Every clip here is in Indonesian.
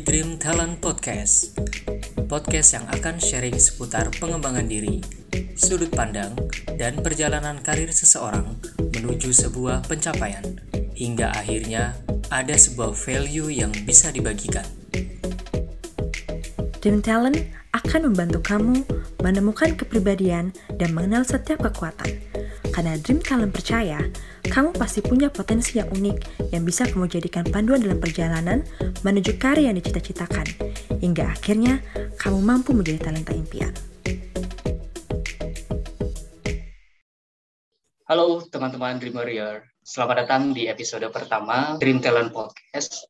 Dream Talent Podcast. Podcast yang akan sharing seputar pengembangan diri, sudut pandang, dan perjalanan karir seseorang menuju sebuah pencapaian, hingga akhirnya ada sebuah value yang bisa dibagikan. Dream Talent akan membantu kamu menemukan kepribadian dan mengenal setiap kekuatan. Karena Dream Talent percaya, kamu pasti punya potensi yang unik yang bisa kamu jadikan panduan dalam perjalanan menuju karir yang dicita-citakan, hingga akhirnya kamu mampu menjadi talenta impian. Halo teman-teman Dream Warrior, selamat datang di episode pertama Dream Talent Podcast.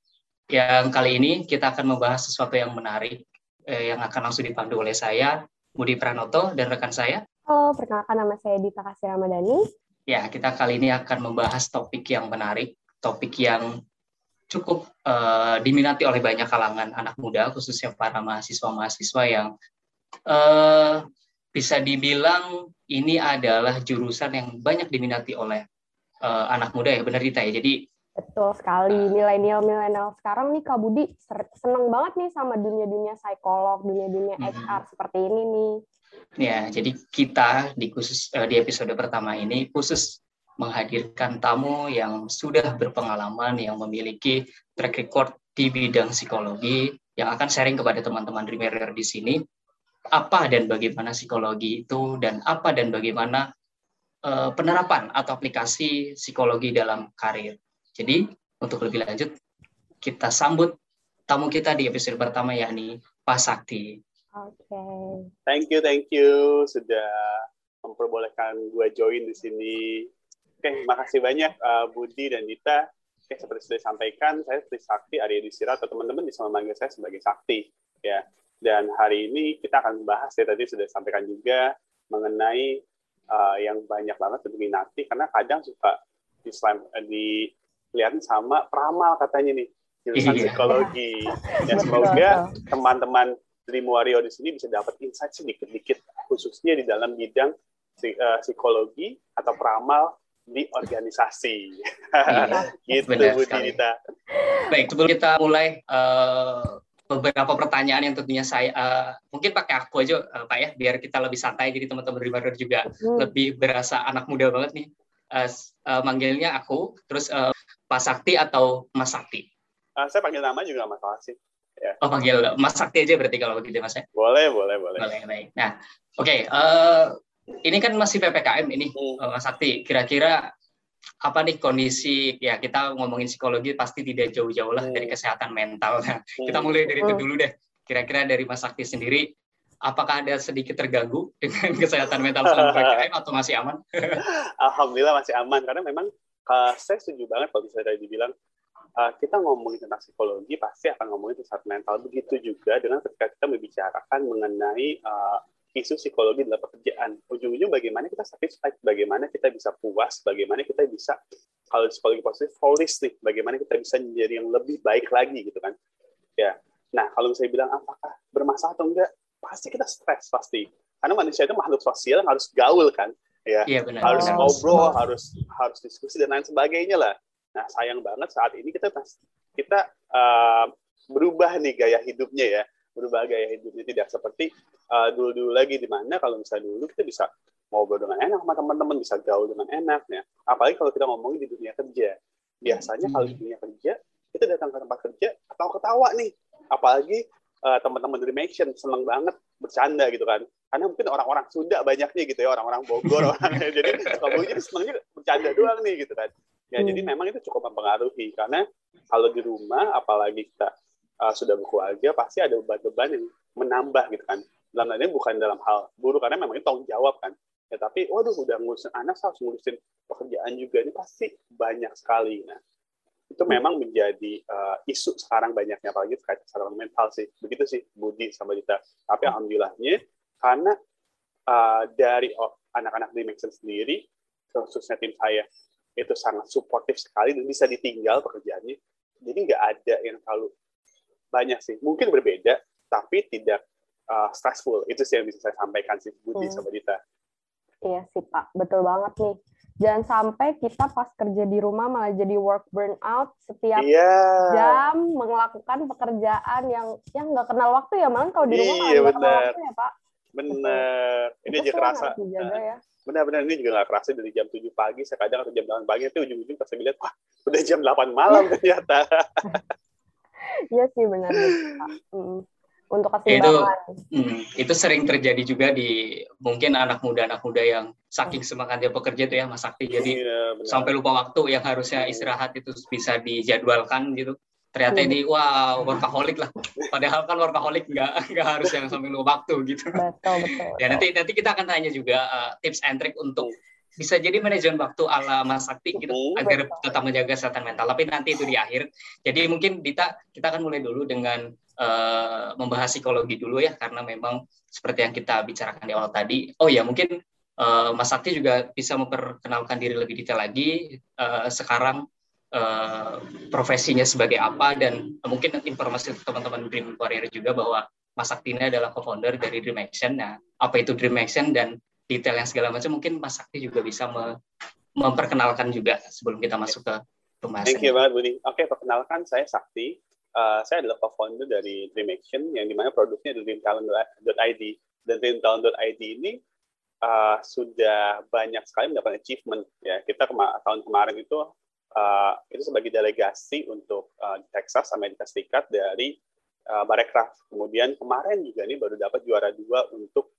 Yang kali ini kita akan membahas sesuatu yang menarik eh, yang akan langsung dipandu oleh saya, Budi Pranoto, dan rekan saya, Halo, perkenalkan nama saya Dita Kasih Ramadhani. Ya, kita kali ini akan membahas topik yang menarik, topik yang cukup uh, diminati oleh banyak kalangan anak muda, khususnya para mahasiswa-mahasiswa yang uh, bisa dibilang ini adalah jurusan yang banyak diminati oleh uh, anak muda ya, benar Dita ya. Jadi Betul sekali, milenial-milenial sekarang nih Kak Budi seneng banget nih sama dunia-dunia psikolog, dunia-dunia HR hmm. seperti ini nih. Ya, jadi kita di khusus uh, di episode pertama ini khusus menghadirkan tamu yang sudah berpengalaman, yang memiliki track record di bidang psikologi, yang akan sharing kepada teman-teman Dreamer di sini apa dan bagaimana psikologi itu dan apa dan bagaimana uh, penerapan atau aplikasi psikologi dalam karir. Jadi untuk lebih lanjut kita sambut tamu kita di episode pertama yakni Pak Sakti. Oke. Okay. Thank you, thank you sudah memperbolehkan gue join di sini. Oke, okay, makasih banyak uh, Budi dan Dita. Oke, okay, seperti sudah disampaikan, saya Sakti Arya Disira atau teman-teman bisa memanggil saya sebagai Sakti. Ya, dan hari ini kita akan membahas ya tadi sudah disampaikan juga mengenai uh, yang banyak banget diminati karena kadang suka Islam uh, dilihat sama peramal katanya nih jurusan iya. psikologi. Ya semoga teman-teman Dream Warrior di sini bisa dapat insight sedikit-sedikit khususnya di dalam bidang uh, psikologi atau peramal di organisasi. gitu Bu Dinita. Baik, sebelum kita mulai uh, beberapa pertanyaan yang tentunya saya uh, mungkin pakai aku aja uh, Pak ya biar kita lebih santai jadi teman-teman Dream Warrior juga hmm. lebih berasa anak muda banget nih. Uh, uh, manggilnya aku terus uh, Pak Sakti atau Mas Sakti. Uh, saya panggil nama juga masalah sih. Ya. Oh panggil Mas Sakti aja berarti kalau begitu Mas ya? Boleh, boleh, boleh. Boleh, baik. Nah, oke. Okay, uh, eh, ini kan masih PPKM ini hmm. uh, Mas Sakti. Kira-kira apa nih kondisi ya kita ngomongin psikologi pasti tidak jauh-jauh lah hmm. dari kesehatan mental. Nah, hmm. kita mulai dari itu hmm. dulu deh. Kira-kira dari Mas Sakti sendiri apakah ada sedikit terganggu dengan kesehatan mental selama PPKM atau masih aman? Alhamdulillah masih aman karena memang uh, saya setuju banget kalau bisa dibilang uh, kita ngomongin tentang psikologi pasti akan ngomongin tentang mental. Begitu juga dengan ketika kita membicarakan mengenai uh, isu psikologi dalam pekerjaan. Ujung-ujung bagaimana kita satisfied bagaimana kita bisa puas bagaimana kita bisa kalau psikologi positif holistik bagaimana kita bisa menjadi yang lebih baik lagi gitu kan. Ya. Nah kalau misalnya bilang apakah bermasalah atau enggak? Pasti kita stres pasti. Karena manusia itu makhluk sosial yang harus gaul kan ya. Iya, benar. harus ngobrol harus harus diskusi dan lain sebagainya lah Nah, sayang banget saat ini kita kita uh, berubah nih gaya hidupnya ya, berubah gaya hidupnya tidak seperti uh, dulu-dulu lagi di mana kalau misalnya dulu kita bisa ngobrol dengan enak sama teman-teman, bisa gaul dengan enak ya. Apalagi kalau kita ngomongin di dunia kerja. Biasanya kalau di dunia kerja, kita datang ke tempat kerja atau ketawa nih. Apalagi uh, teman-teman dari Maction seneng banget bercanda gitu kan. Karena mungkin orang-orang Sunda banyaknya gitu ya, orang-orang Bogor, orang jadi suka jadi senengnya bercanda doang nih gitu kan. Ya, hmm. jadi memang itu cukup mempengaruhi karena kalau di rumah apalagi kita uh, sudah berkeluarga pasti ada beban-beban yang menambah gitu kan. Dalam hal ini bukan dalam hal buruk karena memang itu tanggung jawab kan. Ya tapi waduh udah ngurusin anak harus ngurusin pekerjaan juga ini pasti banyak sekali. Nah, itu hmm. memang menjadi uh, isu sekarang banyaknya apalagi terkait kesehatan mental sih. Begitu sih Budi sama Dita. Tapi hmm. alhamdulillahnya karena uh, dari anak-anak di Maxen sendiri khususnya tim saya itu sangat suportif sekali dan bisa ditinggal pekerjaannya. Jadi nggak ada yang terlalu banyak sih. Mungkin berbeda, tapi tidak uh, stressful. Itu sih yang bisa saya sampaikan sih, Budi hmm. sama Dita. Iya sih Pak, betul banget nih. jangan sampai kita pas kerja di rumah malah jadi work burnout setiap Iya. jam melakukan pekerjaan yang yang nggak kenal waktu ya malah kalau di rumah Iya, malah nggak kenal benar. waktu ya pak Bener. Ini Itu aja kerasa. harus dijaga ya Benar-benar ini juga nggak kerasa dari jam 7 pagi, saya kadang atau jam 8 pagi itu ujung-ujung pas saya lihat, wah udah jam 8 malam ternyata. iya sih benar Pak. Untuk Itu keseimbangan hmm, itu sering terjadi juga di mungkin anak muda anak muda yang saking semangatnya bekerja tuh ya Mas Sakti. Jadi Iya, benar. sampai lupa waktu yang harusnya istirahat itu bisa dijadwalkan gitu. Ternyata Iya. ini wah workaholic lah. Padahal kan workaholic nggak nggak harus yang sampai lupa waktu gitu. betul betul Ya nanti nanti kita akan tanya juga uh, tips and trick untuk bisa jadi manajemen waktu ala Mas Sakti gitu agar betul. tetap menjaga kesehatan mental. Tapi nanti itu di akhir. Jadi mungkin Dita kita akan mulai dulu dengan uh, membahas psikologi dulu ya karena memang seperti yang kita bicarakan di awal tadi. Oh ya mungkin uh, Mas Sakti juga bisa memperkenalkan diri lebih detail lagi uh, sekarang uh, profesinya sebagai apa dan mungkin informasi teman-teman Dream Warrior juga bahwa Mas Sakti ini adalah co-founder dari Dream Action. Nah, apa itu Dream Action dan detail yang segala macam mungkin Mas Sakti juga bisa me- memperkenalkan juga sebelum kita masuk ke pembahasan. Thank you banget Budi. Oke, perkenalkan saya Sakti. Uh, saya adalah co-founder dari Dream Action yang di mana produknya adalah dreamtalent.id. Dan dreamtalent.id ini uh, sudah banyak sekali mendapatkan achievement. Ya, kita kema tahun kemarin itu uh, itu sebagai delegasi untuk uh, Texas Amerika Serikat dari uh, Barekraf. Kemudian kemarin juga nih baru dapat juara dua untuk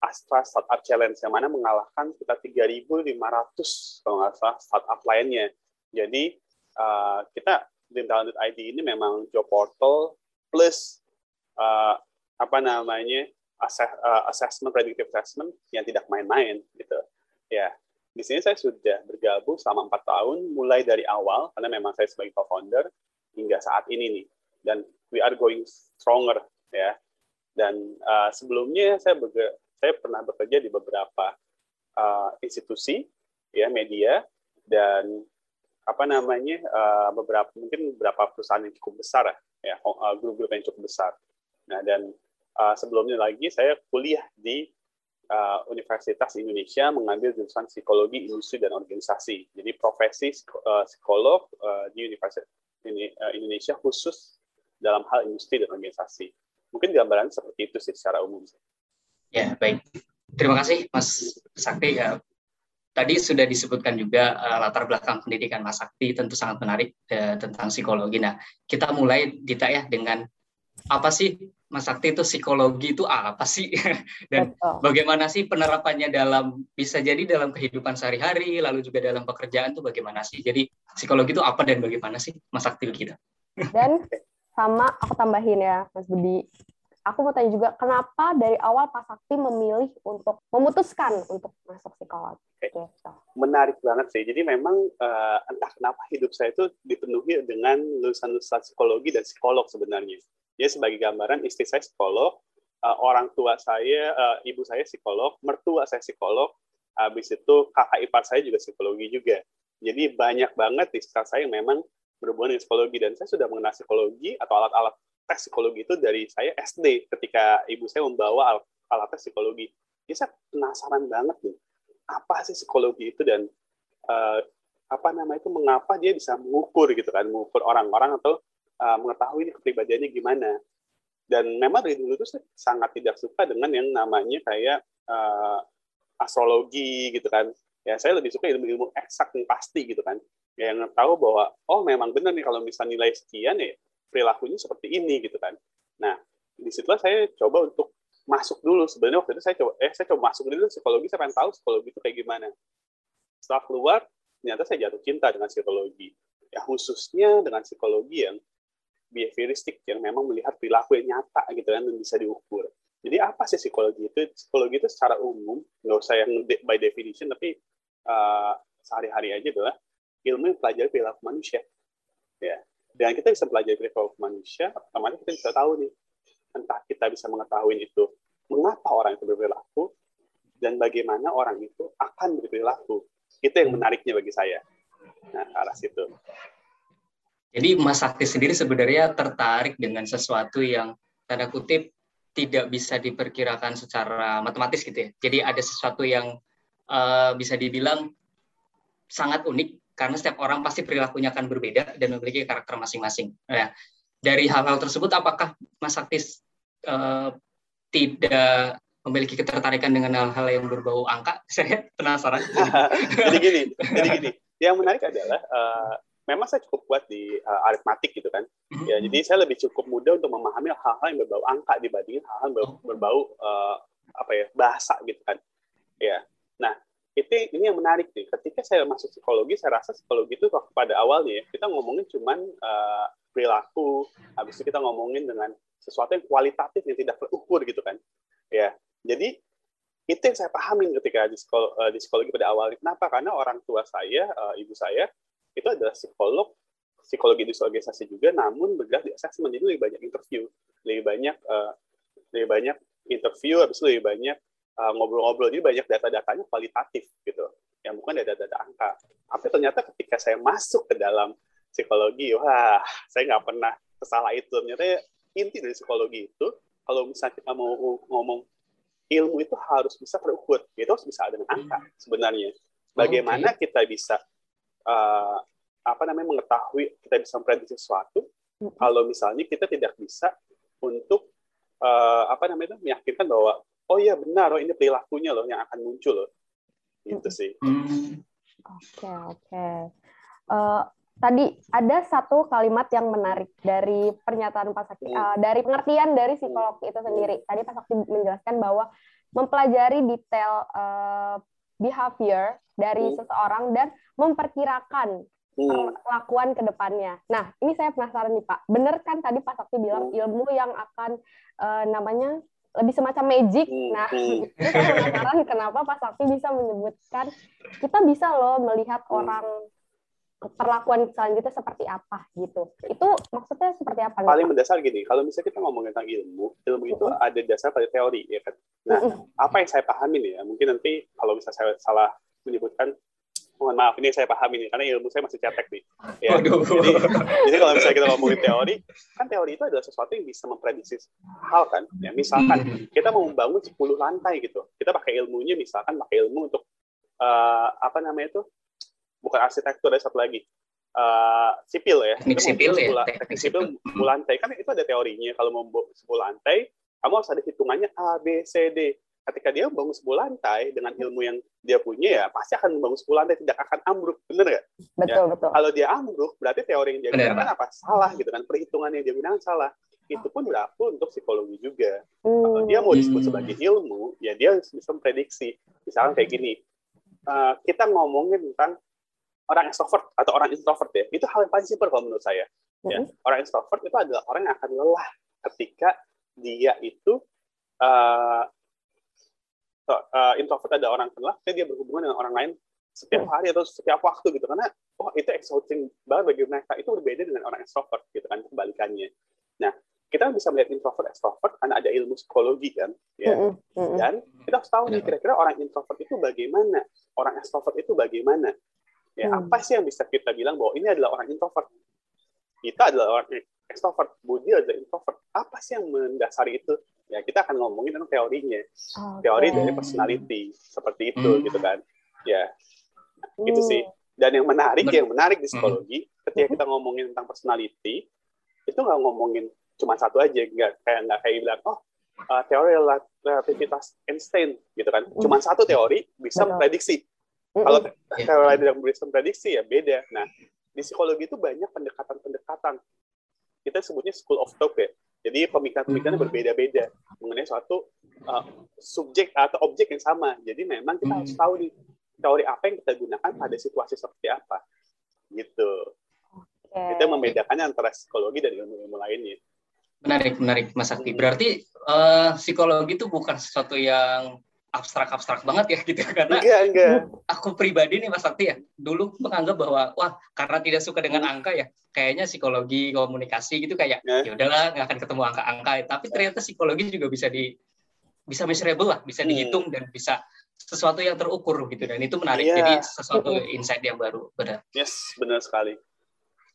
Astra Startup Challenge yang mana mengalahkan kita 3.500 kalau nggak salah startup lainnya. Jadi uh, kita Dreamtalent.id ini memang job portal plus uh, apa namanya assess, assessment predictive assessment yang tidak main-main gitu. Ya, di sini saya sudah bergabung selama empat tahun, mulai dari awal karena memang saya sebagai co-founder hingga saat ini nih. Dan we are going stronger ya. Dan uh, sebelumnya saya saya pernah bekerja di beberapa uh, institusi ya media dan apa namanya uh, beberapa mungkin beberapa perusahaan yang cukup besar ya grup-grup yang cukup besar. Nah dan uh, sebelumnya lagi saya kuliah di uh, Universitas Indonesia mengambil jurusan psikologi industri dan organisasi. Jadi profesi uh, psikolog uh, di Universitas Indonesia khusus dalam hal industri dan organisasi. Mungkin gambaran seperti itu sih secara umum. Ya, baik. Terima kasih Mas Sakti. Ya, tadi sudah disebutkan juga uh, latar belakang pendidikan Mas Sakti tentu sangat menarik uh, tentang psikologi. Nah, kita mulai Dita ya dengan apa sih Mas Sakti itu psikologi itu apa sih dan Betul. bagaimana sih penerapannya dalam bisa jadi dalam kehidupan sehari-hari lalu juga dalam pekerjaan itu bagaimana sih? Jadi psikologi itu apa dan bagaimana sih Mas Sakti kita? Dan sama aku tambahin ya, Mas Budi. Aku mau tanya juga, kenapa dari awal Pak Sakti memilih untuk memutuskan untuk masuk psikologi? Gitu. Menarik banget sih. Jadi memang uh, entah kenapa hidup saya itu dipenuhi dengan lulusan-lulusan psikologi dan psikolog sebenarnya. Jadi sebagai gambaran, istri saya psikolog, uh, orang tua saya, uh, ibu saya psikolog, mertua saya psikolog, habis itu kakak ipar saya juga psikologi juga. Jadi banyak banget di sekitar saya yang memang berhubungan dengan psikologi dan saya sudah mengenal psikologi atau alat-alat tes psikologi itu dari saya SD ketika ibu saya membawa alat, alat tes psikologi. Jadi saya penasaran banget nih apa sih psikologi itu dan uh, apa nama itu mengapa dia bisa mengukur gitu kan mengukur orang-orang atau uh, mengetahui kepribadiannya gimana. Dan memang dari dulu itu saya sangat tidak suka dengan yang namanya kayak uh, astrologi gitu kan. Ya saya lebih suka ilmu-ilmu eksak yang pasti gitu kan. Ya, yang tahu bahwa oh memang benar nih kalau misalnya nilai sekian ya perilakunya seperti ini gitu kan. Nah, di situlah saya coba untuk masuk dulu. Sebenarnya waktu itu saya coba, eh saya coba masuk dulu psikologi, saya pengen tahu psikologi itu kayak gimana. Setelah keluar, ternyata saya jatuh cinta dengan psikologi. Ya khususnya dengan psikologi yang behavioristik, yang memang melihat perilaku yang nyata gitu kan, dan bisa diukur. Jadi apa sih psikologi itu? Psikologi itu secara umum, nggak usah yang by definition, tapi uh, sehari-hari aja adalah ilmu yang pelajari perilaku manusia. Ya, dan kita bisa belajar perilaku manusia, otomatis kita bisa tahu nih, entah kita bisa mengetahui itu mengapa orang itu berperilaku dan bagaimana orang itu akan berperilaku. Itu yang menariknya bagi saya. Nah, arah situ. Jadi Mas Sakti sendiri sebenarnya tertarik dengan sesuatu yang tanda kutip tidak bisa diperkirakan secara matematis gitu ya. Jadi ada sesuatu yang uh, bisa dibilang sangat unik karena setiap orang pasti perilakunya akan berbeda dan memiliki karakter masing-masing. Nah, dari hal-hal tersebut, apakah Mas Aktis uh, tidak memiliki ketertarikan dengan hal-hal yang berbau angka? Saya penasaran. jadi gini, jadi gini. Yang menarik adalah uh, memang saya cukup kuat di uh, aritmatik gitu kan. Mm-hmm. Ya, jadi saya lebih cukup mudah untuk memahami hal-hal yang berbau angka dibandingin hal-hal yang oh. berbau uh, apa ya bahasa gitu kan. Ya. Nah, itu ini yang menarik nih. Ketika saya masuk psikologi, saya rasa psikologi itu pada awalnya ya, kita ngomongin cuman uh, perilaku, habis itu kita ngomongin dengan sesuatu yang kualitatif yang tidak terukur gitu kan. Ya, jadi itu yang saya pahamin ketika di, psikologi, uh, di psikologi pada awal. Kenapa? Karena orang tua saya, ibu saya, itu adalah psikolog, psikologi disosialisasi juga, namun bergerak di assessment, jadi lebih banyak interview, lebih banyak uh, lebih banyak interview, habis itu lebih banyak Uh, ngobrol-ngobrol. Jadi banyak data-datanya kualitatif gitu, yang bukan data-data angka. Tapi ternyata ketika saya masuk ke dalam psikologi, wah, saya nggak pernah kesalah itu. Ternyata inti dari psikologi itu, kalau misalnya kita mau ngomong ilmu itu harus bisa terukur, itu harus bisa ada dengan angka sebenarnya. Bagaimana kita bisa uh, apa namanya mengetahui, kita bisa memprediksi sesuatu, kalau misalnya kita tidak bisa untuk uh, apa namanya meyakinkan bahwa oh iya benar oh ini perilakunya loh yang akan muncul loh. Gitu sih. Hmm. oke oke. Eh, tadi ada satu kalimat yang menarik dari pernyataan Pak Sakti uh, dari pengertian dari psikolog itu sendiri. Tadi Pak Sakti menjelaskan bahwa mempelajari detail uh, behavior dari hmm. seseorang dan memperkirakan hmm. perlakuan ke depannya. Nah, ini saya penasaran nih Pak. Benar kan tadi Pak Sakti bilang hmm. ilmu yang akan uh, namanya lebih semacam magic. Hmm, nah, hmm. itu saya penasaran kenapa Pak Sakti bisa menyebutkan kita bisa loh melihat hmm. orang perlakuan selanjutnya seperti apa gitu. Itu maksudnya seperti apa? Paling mendasar gini, kalau misalnya kita ngomongin tentang ilmu, ilmu itu uh ada dasar pada teori, ya kan. Nah, apa yang saya pahami nih ya, mungkin nanti kalau misalnya saya salah menyebutkan mohon maaf ini saya paham ini karena ilmu saya masih cetek nih. Ya. Jadi, jadi kalau misalnya kita ngomongin teori, kan teori itu adalah sesuatu yang bisa memprediksi hal kan. Ya, misalkan hmm. kita mau membangun 10 lantai gitu, kita pakai ilmunya misalkan pakai ilmu untuk uh, apa namanya itu bukan arsitektur ada satu lagi uh, sipil ya. Teknik sipil ya. Teknik sipil 10 lantai kan itu ada teorinya. Kalau mau 10 lantai, kamu harus ada hitungannya A, B, C, D ketika dia membangun sebuah lantai dengan ilmu yang dia punya ya pasti akan membangun sebuah lantai tidak akan ambruk bener nggak? Betul ya. betul. Kalau dia ambruk berarti teori yang dia gunakan apa salah gitu kan perhitungan yang dia gunakan salah itu pun berlaku untuk psikologi juga. Hmm. Kalau dia mau disebut hmm. sebagai ilmu ya dia harus bisa memprediksi. Misalnya kayak gini uh, kita ngomongin tentang orang extrovert atau orang introvert ya itu hal yang paling simpel kalau menurut saya. Ya. Hmm. Orang extrovert itu adalah orang yang akan lelah ketika dia itu uh, uh, introvert ada orang kenal, dia berhubungan dengan orang lain setiap hmm. hari atau setiap waktu gitu. Karena oh itu exhausting banget bagi mereka. Itu berbeda dengan orang extrovert gitu kan kebalikannya. Nah kita bisa melihat introvert extrovert karena ada ilmu psikologi kan ya. Hmm, hmm, dan kita harus tahu nih kira-kira orang introvert itu bagaimana? Orang extrovert itu bagaimana? Ya apa sih yang bisa kita bilang bahwa ini adalah orang introvert? Kita adalah orang extrovert Budi adalah introvert. Apa sih yang mendasari itu ya kita akan ngomongin tentang teorinya okay. teori dari personality seperti itu hmm. gitu kan ya hmm. itu sih dan yang menarik yang menarik di psikologi hmm. ketika kita ngomongin tentang personality itu nggak ngomongin cuma satu aja nggak kayak nggak kayak bilang oh uh, teori relativitas Einstein gitu kan hmm. cuma satu teori bisa memprediksi hmm. kalau yeah. teori yang bisa memprediksi ya beda nah di psikologi itu banyak pendekatan-pendekatan kita sebutnya school of thought ya jadi pemikiran-pemikirannya hmm. berbeda-beda mengenai suatu uh, subjek atau objek yang sama. Jadi memang kita harus hmm. tahu nih teori apa yang kita gunakan pada situasi seperti apa. Gitu. Okay. Itu membedakannya antara psikologi dan ilmu-ilmu lainnya. Menarik, menarik Mas Sakti. Berarti uh, psikologi itu bukan sesuatu yang abstrak-abstrak banget ya gitu karena enggak, enggak. aku pribadi nih Mas Sakti ya dulu menganggap bahwa wah karena tidak suka dengan hmm. angka ya kayaknya psikologi komunikasi gitu kayak ya, ya udahlah nggak akan ketemu angka-angka tapi ternyata psikologi juga bisa di bisa measurable lah bisa hmm. dihitung dan bisa sesuatu yang terukur gitu dan itu menarik yeah. jadi sesuatu insight yang baru benar yes benar sekali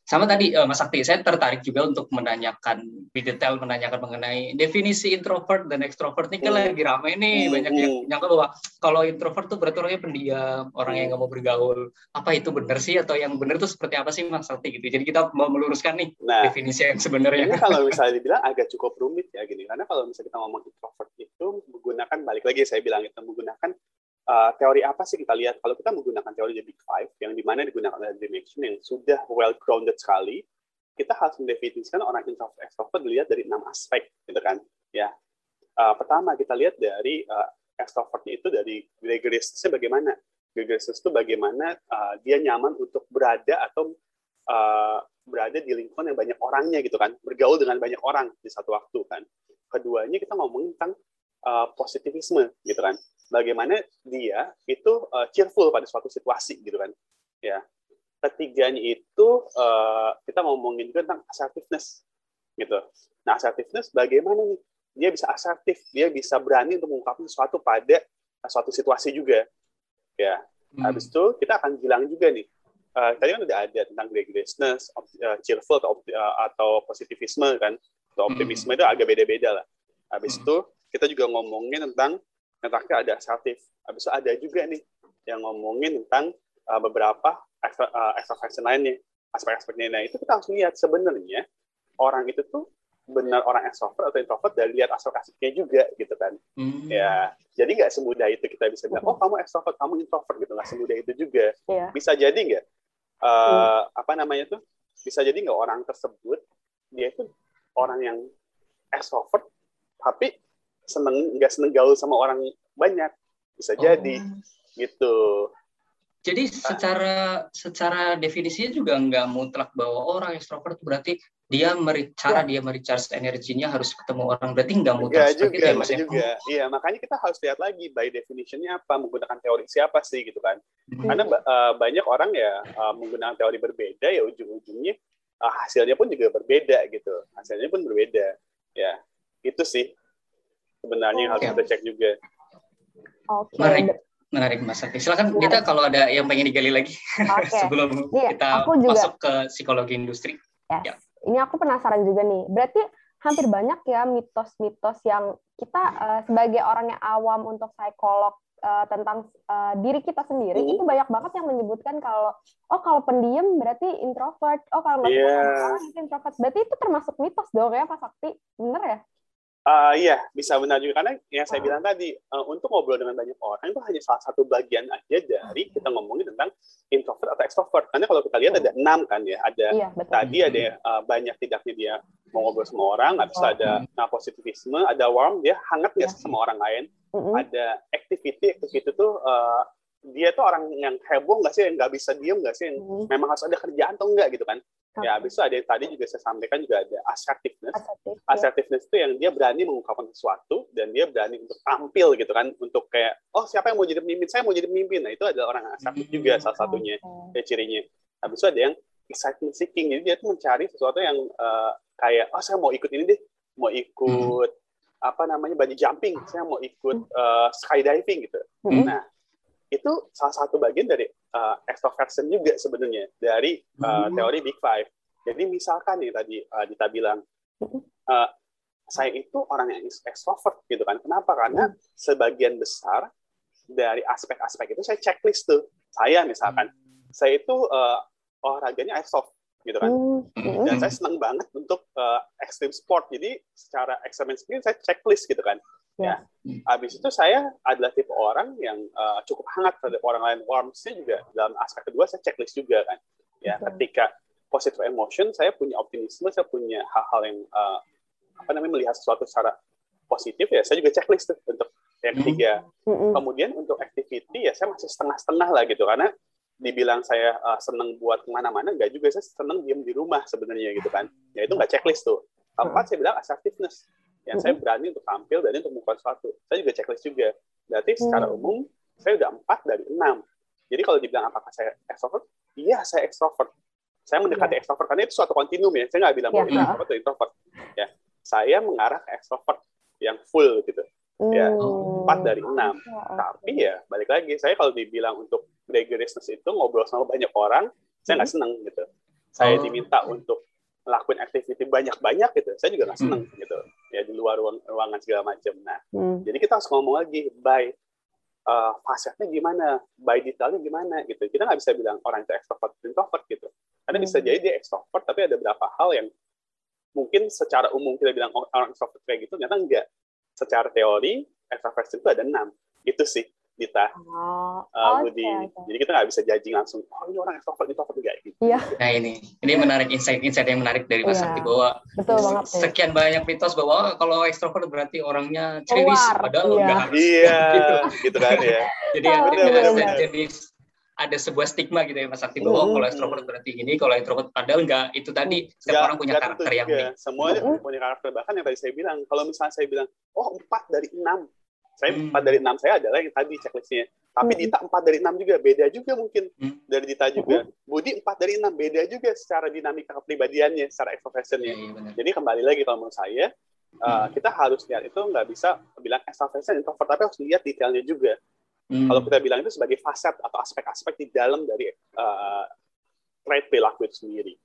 sama tadi uh, Mas Sakti, saya tertarik juga untuk menanyakan di detail menanyakan mengenai definisi introvert dan extrovert ini kan hmm. lagi ramai nih hmm. banyak yang nyangka bahwa kalau introvert tuh berarti orangnya pendiam, orang yang nggak mau bergaul. Apa itu benar sih atau yang benar tuh seperti apa sih Mas Sakti gitu. Jadi kita mau meluruskan nih nah, definisi yang sebenarnya. Ini kalau misalnya dibilang agak cukup rumit ya gini, karena kalau misalnya kita ngomong introvert itu menggunakan balik lagi saya bilang itu menggunakan uh, teori apa sih kita lihat? Kalau kita menggunakan teori The Big Five, yang di mana digunakan oleh Dimension yang sudah well grounded sekali, kita harus mendefinisikan orang introvert extrovert dilihat dari enam aspek, gitu kan? Ya, uh, pertama kita lihat dari uh, extrovertnya itu dari gregariousness bagaimana? Gregariousness itu bagaimana uh, dia nyaman untuk berada atau uh, berada di lingkungan yang banyak orangnya gitu kan, bergaul dengan banyak orang di satu waktu kan. Keduanya kita ngomongin tentang uh, positivisme gitu kan bagaimana dia itu uh, cheerful pada suatu situasi gitu kan. Ya. Ketiganya itu uh, kita ngomongin juga tentang assertiveness gitu. Nah assertiveness bagaimana nih? Dia bisa asertif dia bisa berani untuk mengungkapkan sesuatu pada suatu situasi juga. Ya. Hmm. habis itu kita akan bilang juga nih uh, tadi kan udah ada tentang gregariousness, uh, cheerful atau, uh, atau positivisme kan. Atau optimisme hmm. itu agak beda-beda lah. Habis hmm. itu kita juga ngomongin tentang terakhir ada assertif. Habis itu ada juga nih yang ngomongin tentang uh, beberapa extraversion uh, lainnya, aspek-aspeknya. Nah, itu kita harus lihat sebenarnya orang itu tuh benar orang extrovert atau introvert dan lihat aspek-aspeknya juga gitu kan. Hmm. Ya, jadi nggak semudah itu kita bisa bilang, oh kamu extrovert, kamu introvert gitu. Nggak semudah itu juga. Yeah. Bisa jadi nggak? Uh, hmm. Apa namanya tuh? Bisa jadi nggak orang tersebut dia itu orang yang extrovert tapi seneng nggak seneng gaul sama orang banyak bisa oh. jadi gitu jadi secara secara definisinya juga nggak mutlak bahwa orang ekstrovert berarti dia meri, cara ya. dia merecharge energinya harus ketemu orang berarti nggak mutlak seperti juga, itu ya mas ya? juga iya makanya kita harus lihat lagi by definitionnya apa menggunakan teori siapa sih gitu kan hmm. karena uh, banyak orang ya uh, menggunakan teori berbeda ya ujung-ujungnya uh, hasilnya pun juga berbeda gitu hasilnya pun berbeda ya itu sih sebenarnya okay. harus kita cek juga. Oke. Okay. Menarik, menarik Mas Sakti. Silakan menarik. kita kalau ada yang pengen digali lagi okay. sebelum iya, kita aku juga, masuk ke psikologi industri. Yes. Ya. Ini aku penasaran juga nih. Berarti hampir banyak ya mitos-mitos yang kita uh, sebagai orang yang awam untuk psikolog uh, tentang uh, diri kita sendiri mm. itu banyak banget yang menyebutkan kalau oh kalau pendiam berarti introvert oh kalau nggak yeah. orang itu introvert berarti itu termasuk mitos dong ya Pak Sakti bener ya Uh, iya, bisa benar juga. Karena yang saya bilang tadi uh, untuk ngobrol dengan banyak orang itu hanya salah satu bagian aja dari kita ngomongin tentang introvert atau extrovert. Karena kalau kita lihat ada enam kan ya, ada iya, tadi ada uh, banyak tidaknya dia mau ngobrol sama orang, habis oh. ada nah, positivisme, ada warm dia hangat ya sama orang lain, mm-hmm. ada activity, activity itu uh, dia tuh orang yang heboh nggak sih, yang nggak bisa diem nggak sih, yang mm-hmm. memang harus ada kerjaan atau enggak gitu kan. Ya, habis itu ada yang tadi juga saya sampaikan juga ada assertiveness. Assertive, ya. assertiveness itu yang dia berani mengungkapkan sesuatu dan dia berani untuk tampil gitu kan, untuk kayak oh siapa yang mau jadi pemimpin, saya mau jadi pemimpin. Nah itu adalah orang assertif hmm. juga salah satunya okay. ya, cirinya. Habis itu ada yang excitement seeking, jadi dia tuh mencari sesuatu yang uh, kayak oh saya mau ikut ini deh, mau ikut hmm. apa namanya bungee jumping, saya mau ikut uh, skydiving gitu. Hmm. Nah itu salah satu bagian dari uh, extroversion juga sebenarnya dari uh, teori Big Five. Jadi misalkan nih tadi uh, Dita bilang, uh, saya itu orang yang extrovert gitu kan. Kenapa? Karena sebagian besar dari aspek-aspek itu saya checklist tuh. Saya misalkan, saya itu uh, olahraganya airsoft gitu kan. Dan saya senang banget untuk uh, extreme sport. Jadi secara extreme sport saya checklist gitu kan. Ya. Habis itu saya adalah tipe orang yang uh, cukup hangat terhadap orang lain. Warmth-nya juga dalam aspek kedua saya checklist juga kan. Ya, okay. ketika positive emotion saya punya optimisme, saya punya hal-hal yang uh, apa namanya melihat sesuatu secara positif ya saya juga checklist tuh untuk yang ketiga. Mm-hmm. Kemudian untuk activity ya saya masih setengah-setengah lah gitu karena dibilang saya uh, seneng buat ke mana-mana, nggak juga saya seneng diem di rumah sebenarnya gitu kan. Ya itu nggak checklist tuh. Keempat saya bilang assertiveness yang saya berani untuk tampil dan untuk melakukan sesuatu. Saya juga checklist juga. Berarti secara mm. umum saya udah empat dari enam. Jadi kalau dibilang apakah saya extrovert? Iya, saya extrovert. Saya mendekati yeah. extrovert karena itu suatu kontinum ya. Saya nggak bilang yeah. bahwa introvert atau introvert. Ya, saya mengarah ke extrovert yang full gitu. Ya, hmm. empat dari enam. Tapi ya balik lagi, saya kalau dibilang untuk gregariousness itu ngobrol sama banyak orang, saya nggak hmm. seneng gitu. saya Oh. diminta untuk ngelakuin activity banyak-banyak gitu, saya juga nggak seneng gitu. Ya di luar ruang, ruangan segala macam. Nah, Hmm. jadi kita harus ngomong lagi by uh, fasetnya gimana, by detailnya gimana gitu. Kita nggak bisa bilang orang itu extrovert introvert gitu. Karena bisa Hmm. jadi dia extrovert, tapi ada beberapa hal yang mungkin secara umum kita bilang orang extrovert kayak gitu, ternyata enggak. Secara teori, extroversion itu ada enam. Itu sih, Dita, Oh, uh, oke, Budi. oke. Jadi kita nggak bisa judging langsung, oh ini orang extrovert, introvert enggak gitu. Nah ini, ini menarik insight-insight yang menarik dari Mas Iya. Sakti bahwa Betul banget sekian banyak mitos bahwa kalau ekstrovert berarti orangnya Keluar, padahal iya. nggak harus Iya, gitu. gitu kan ya. Jadi yang Oh, jadi ada sebuah stigma gitu ya Mas Sakti bahwa Mm-mm. kalau ekstrovert berarti ini, kalau introvert padahal enggak. Itu tadi setiap Nggak- orang punya nggak karakter tentu yang juga. unik. Semuanya Mm-mm. punya karakter. Bahkan yang tadi saya bilang, kalau misalnya saya bilang, oh empat dari enam, saya Hmm. empat dari enam saya adalah yang tadi checklistnya. Tapi Hmm. Dita empat dari enam juga beda juga mungkin Hmm. dari Dita juga. Budi empat dari enam beda juga secara dinamika kepribadiannya, secara Iya, extroversionnya. iya benar. Jadi kembali lagi kalau menurut saya, uh, Hmm. kita harus lihat itu nggak bisa bilang extroversion, introvert, tapi harus lihat detailnya juga. Hmm. Kalau kita bilang itu sebagai faset atau aspek-aspek di dalam dari uh, trait perilaku itu sendiri.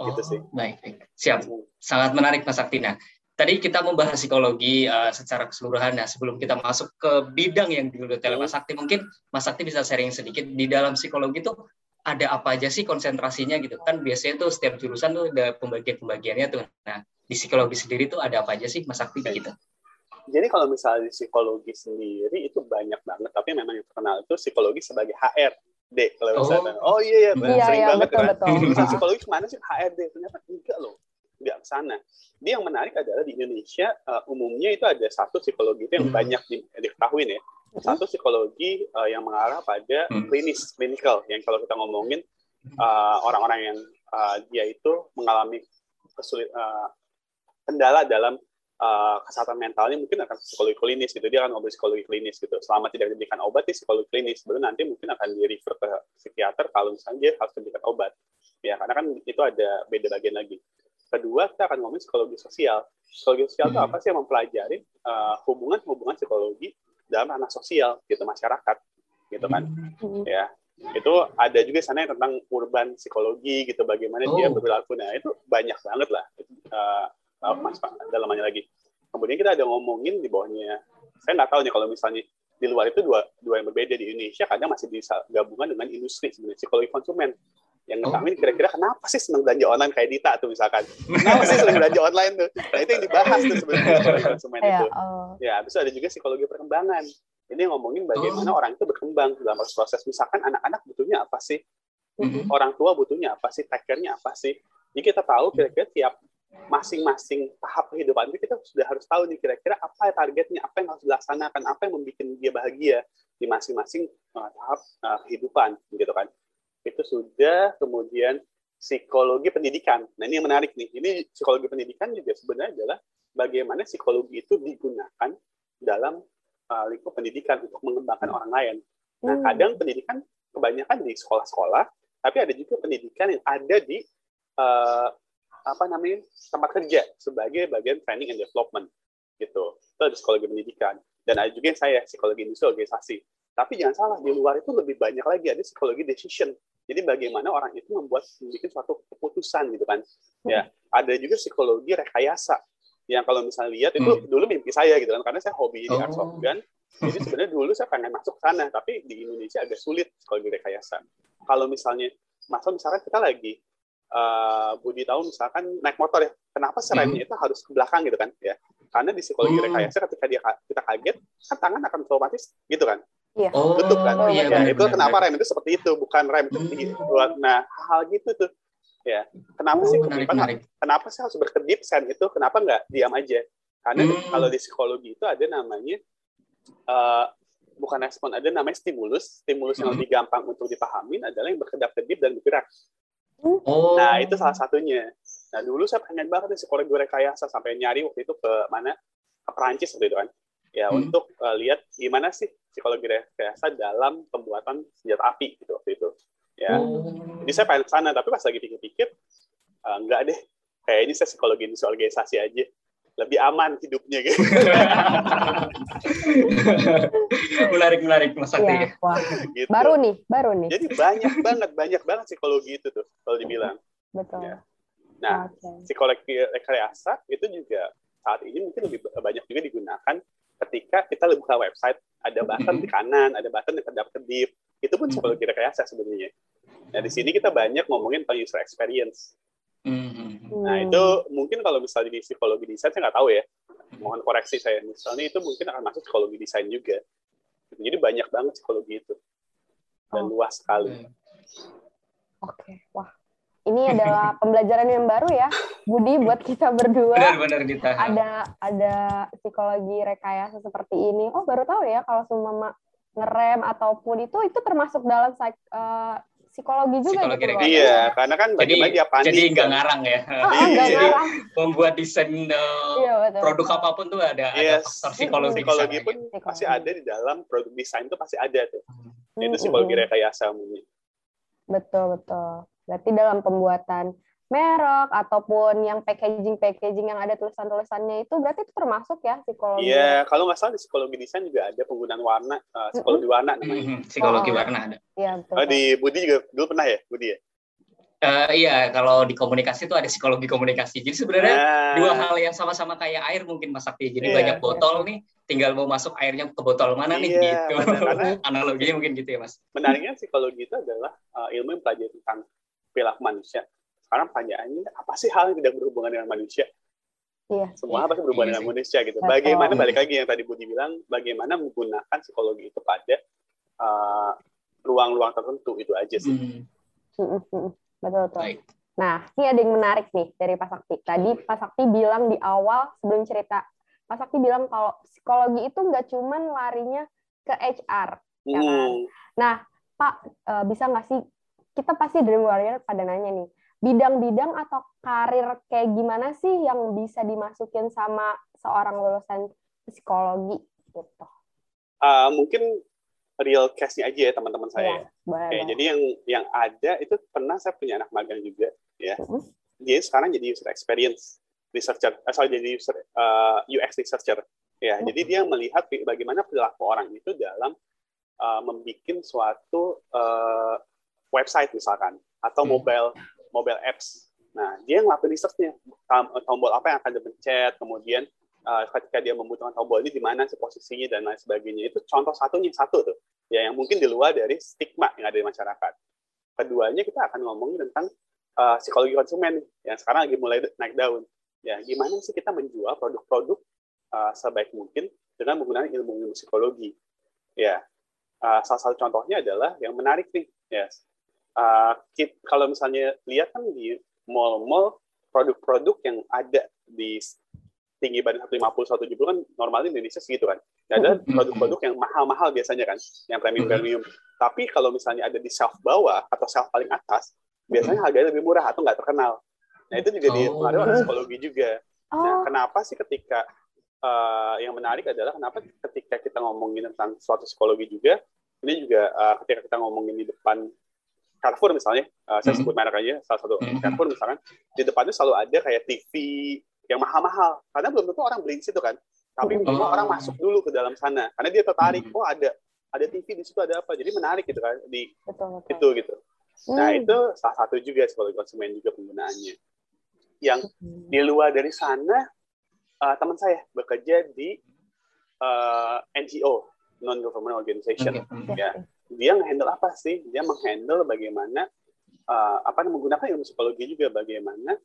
gitu sih. Oh, Baik, baik. Siap. Sangat menarik Mas Sakti. Nah, tadi kita membahas psikologi uh, secara keseluruhan. Nah, sebelum kita masuk ke bidang yang digeluti oleh. Mas Sakti, mungkin Mas Sakti bisa sharing sedikit di dalam psikologi itu ada apa aja sih konsentrasinya gitu kan biasanya tuh setiap jurusan tuh ada pembagian-pembagiannya tuh. Nah, di psikologi sendiri tuh ada apa aja sih Mas Sakti gitu? Jadi kalau misalnya di psikologi sendiri itu banyak banget, tapi memang yang terkenal itu psikologi sebagai HRD. Kalau Oh. misalnya, oh iya iya, Iya, sering iya, banget betul, kan. betul. Misal Ah. psikologi ke mana sih HRD? Ternyata enggak loh, enggak ke sana. Dia yang menarik adalah di Indonesia uh, umumnya itu ada satu psikologi itu yang Hmm. banyak di, diketahui ya. Satu psikologi uh, yang mengarah pada Hmm. klinis, clinical. Yang kalau kita ngomongin uh, orang-orang yang uh, dia itu mengalami kesulit uh, kendala dalam uh, kesehatan mentalnya mungkin akan psikologi klinis gitu dia akan ngobrol psikologi klinis gitu selama tidak diberikan obat di psikologi klinis baru nanti mungkin akan di refer ke psikiater kalau misalnya dia harus diberikan obat ya karena kan itu ada beda bagian lagi kedua kita akan ngomongin psikologi sosial. Psikologi sosial itu Hmm. apa sih yang mempelajari uh, hubungan-hubungan psikologi dalam ranah sosial gitu masyarakat gitu kan? Hmm. ya. Itu ada juga sana yang tentang urban psikologi gitu bagaimana dia Oh. berlaku. Nah itu banyak banget lah. Uh, uh, mas dalamannya lagi. Kemudian kita ada ngomongin di bawahnya. Saya nggak tahu nih kalau misalnya di luar itu dua dua yang berbeda. Di Indonesia kadang masih bisa gabungan dengan industri sebenarnya psikologi konsumen yang Oh. ngetahuin kira-kira kenapa sih senang belanja online kayak Dita tuh misalkan kenapa sih senang belanja online tuh nah itu yang dibahas tuh sebenarnya konsumen Iya, itu oh. Ya, habis itu ada juga psikologi perkembangan. Ini ngomongin bagaimana Oh. orang itu berkembang dalam proses. Misalkan anak-anak butuhnya apa sih? Mhm. Orang tua butuhnya apa sih? Take care-nya apa sih? Jadi kita tahu kira-kira tiap masing-masing tahap kehidupan itu kita sudah harus tahu nih kira-kira apa targetnya, apa yang harus dilaksanakan, apa yang membuat dia bahagia di masing-masing uh, tahap uh, kehidupan, gitu kan? Itu sudah kemudian psikologi pendidikan. Nah ini yang menarik nih. Ini psikologi pendidikan juga sebenarnya adalah bagaimana psikologi itu digunakan dalam uh, lingkup pendidikan untuk mengembangkan orang lain. Nah, Hmm. kadang pendidikan kebanyakan di sekolah-sekolah, tapi ada juga pendidikan yang ada di uh, apa namanya tempat kerja sebagai bagian training and development gitu. Itu ada psikologi pendidikan dan ada juga yang saya psikologi industri organisasi. Tapi jangan salah di luar itu lebih banyak lagi ada psikologi decision. Jadi bagaimana orang itu membuat membuat suatu keputusan gitu kan. Ya, ada juga psikologi rekayasa yang kalau misalnya lihat itu Hmm. dulu mimpi saya gitu kan karena saya hobi di Oh. gun. Jadi sebenarnya dulu saya pengen masuk sana, tapi di Indonesia agak sulit psikologi rekayasa. Kalau misalnya, masa misalkan kita lagi uh, Budi tahu misalkan naik motor ya, kenapa sih remnya itu harus ke belakang gitu kan? Ya, karena di psikologi Hmm. rekayasa ketika dia kita kaget, kan tangan akan otomatis gitu kan? Iya. Oh, tutup kan? iya, ya, benar, itu benar, kenapa benar. rem itu seperti itu, bukan rem itu Hmm. dibuat. Nah, hal gitu tuh. Ya, kenapa Oh, sih menarik, kedipan menarik. kenapa sih harus berkedip sen itu kenapa nggak diam aja karena Hmm. kalau di psikologi itu ada namanya eh, bukan respon ada namanya stimulus stimulus yang Hmm. lebih gampang untuk dipahamin adalah yang berkedap kedip dan bergerak Oh. nah itu salah satunya nah dulu saya pengen banget nih psikologi rekayasa sampai nyari waktu itu ke mana ke Perancis waktu itu kan ya Hmm. untuk eh, lihat gimana sih psikologi rekayasa dalam pembuatan senjata api gitu waktu itu ya Oh. jadi saya pengen ke sana, tapi pas lagi pikir-pikir, eh, enggak deh. Kayaknya saya psikologi industri organisasi aja. Lebih aman hidupnya gitu. menarik menarik Mas Sakti. Iya, wah. gitu. Baru nih, baru nih. Jadi banyak banget, banyak banget psikologi itu tuh, kalau dibilang. betul. Ya. Nah, Oke. psikologi rekayasa itu juga saat ini mungkin lebih banyak juga digunakan ketika kita buka website ada button di kanan, ada button yang kedap-kedip. Itu pun psikologi rekayasa sebenarnya. Nah, di sini kita banyak ngomongin tentang user experience. Nah, Hmm. itu mungkin kalau misalnya di psikologi desain, saya nggak tahu ya. Mohon koreksi saya. Misalnya itu mungkin akan masuk psikologi desain juga. Jadi banyak banget psikologi itu. Dan Oh. luas sekali. Oke, wah. Ini adalah pembelajaran yang baru ya, Budi buat kita berdua. Benar-benar kita. Ada ada psikologi rekayasa seperti ini. Oh, baru tahu ya kalau semua ngerem ataupun itu itu termasuk dalam psik- eh, psikologi juga Psikologi gitu. Iya, karena kan Jadi, dia panik. jadi nggak ngarang ya. Oh, oh, Jadi ngarang. membuat desain uh, Iya, betul. produk apa pun tuh ada, ada Yes. faktor psikologi. Psikologi pun gitu. pasti ada di dalam produk desain itu pasti ada tuh. Hmm, Itu psikologi hmm, rekayasa umumnya. Betul, betul. Berarti dalam pembuatan merek ataupun yang packaging-packaging yang ada tulisan-tulisannya itu berarti itu termasuk ya psikologi. Iya, kalau nggak salah di psikologi desain juga ada penggunaan warna, uh, psikologi warna namanya. Psikologi Oh. warna ada. Iya, betul. Oh, di Budi juga dulu pernah ya, Budi ya? Eh, iya, kalau di komunikasi itu ada psikologi komunikasi. Jadi sebenarnya Nah, dua hal yang sama-sama kayak air mungkin Mas Sakti. Jadi Iya, banyak iya. botol nih, tinggal mau masuk airnya ke botol mana nih Iya, gitu. Karena- Analoginya mungkin gitu ya Mas. menariknya psikologi itu adalah uh, ilmu yang pelajari tentang perilaku manusia. Sekarang pertanyaannya, apa sih hal yang tidak berhubungan dengan manusia? Iya. Semua apa sih berhubungan Iya dengan sih. manusia gitu. Bagaimana balik lagi yang tadi Budi bilang, bagaimana menggunakan psikologi itu pada uh, ruang-ruang tertentu itu aja sih. Mm, mm, mm. Betul, betul. baik. Nah, ini ada yang menarik nih dari Pak Sakti. Tadi Pak Sakti bilang di awal sebelum cerita, Pak Sakti bilang kalau psikologi itu nggak cuman larinya ke HR. Ya kan? Hmm. Nah, Pak, eh, bisa nggak sih, kita pasti Dream Warrior pada nanya nih, bidang-bidang atau karir kayak gimana sih yang bisa dimasukin sama seorang lulusan psikologi gitu? Uh, mungkin real case-nya aja ya teman-teman saya. Iya, boleh, Oke, boleh. jadi yang yang ada itu pernah saya punya anak magang juga ya. Mhm. Dia sekarang jadi user experience researcher, eh, sorry jadi user, uh, UX researcher. Ya, Mhm. jadi dia melihat bagaimana perilaku orang itu dalam uh, membuat suatu uh, website misalkan atau Hmm. mobile mobile apps. Nah, dia ngelakuin research-nya, Tom- tombol apa yang akan dipencet, kemudian uh, ketika dia membutuhkan tombol ini di mana sih posisinya dan lain sebagainya. Itu contoh satunya satu tuh ya yang mungkin di luar dari stigma yang ada di masyarakat. Keduanya kita akan ngomongin tentang uh, psikologi konsumen yang sekarang lagi mulai naik daun. Ya, gimana sih kita menjual produk-produk uh, sebaik mungkin dengan menggunakan ilmu-ilmu psikologi. Ya, uh, salah satu contohnya adalah yang menarik nih, ya. Uh, kit- kalau misalnya lihat kan di mall-mall produk-produk yang ada di tinggi badan 150 170 kan normalnya di Indonesia segitu kan. Ya, ada Mhm. produk-produk yang mahal-mahal biasanya kan, yang premium-premium. Tapi kalau misalnya ada di shelf bawah atau shelf paling atas, biasanya harganya lebih murah atau nggak terkenal. Nah itu juga dipengaruhi oleh Oh. psikologi juga. Nah Oh, kenapa sih ketika uh, yang menarik adalah kenapa ketika kita ngomongin tentang suatu psikologi juga, ini juga uh, ketika kita ngomongin di depan Carrefour misalnya, uh, saya Mhm. sebut merek aja, salah satu Mhm. Carrefour misalkan, di depannya selalu ada kayak TV yang mahal-mahal, karena belum tentu orang beli di situ kan. Tapi Mhm. minimal Oh. orang masuk dulu ke dalam sana, karena dia tertarik, Mhm. oh ada ada TV di situ ada apa, jadi menarik gitu kan di betul, betul. itu gitu. Nah Hmm. itu salah satu juga psikologi konsumen juga penggunaannya. Yang di luar dari sana uh, teman saya bekerja di uh, NGO non government organization. Hmm. ya dia menghandle apa sih? Dia menghandle bagaimana uh, apa menggunakan ilmu psikologi juga bagaimana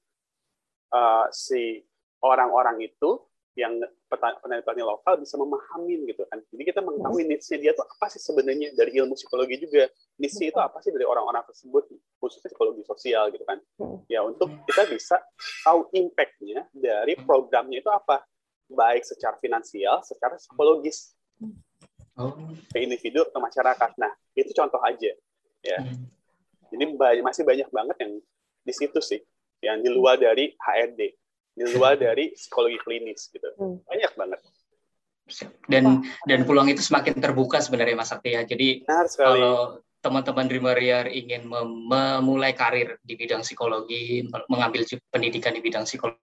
uh, si orang-orang itu yang peta- petani-petani lokal bisa memahami gitu kan. Jadi kita mengetahui niche-nya dia tuh apa sih sebenarnya dari ilmu psikologi juga. Niche itu apa sih dari orang-orang tersebut khususnya psikologi sosial gitu kan. Ya untuk kita bisa tahu impact-nya dari programnya itu apa. Baik secara finansial secara psikologis Oh. ke individu atau masyarakat nah itu contoh aja ya Hmm. jadi banyak, masih banyak banget yang di situ sih yang di luar dari HRD di luar dari psikologi klinis gitu Hmm. banyak banget Dan dan peluang itu semakin terbuka sebenarnya Mas Sakti ya. Jadi kalau teman-teman Dream Warrior ingin mem- memulai karir di bidang psikologi, mengambil pendidikan di bidang psikologi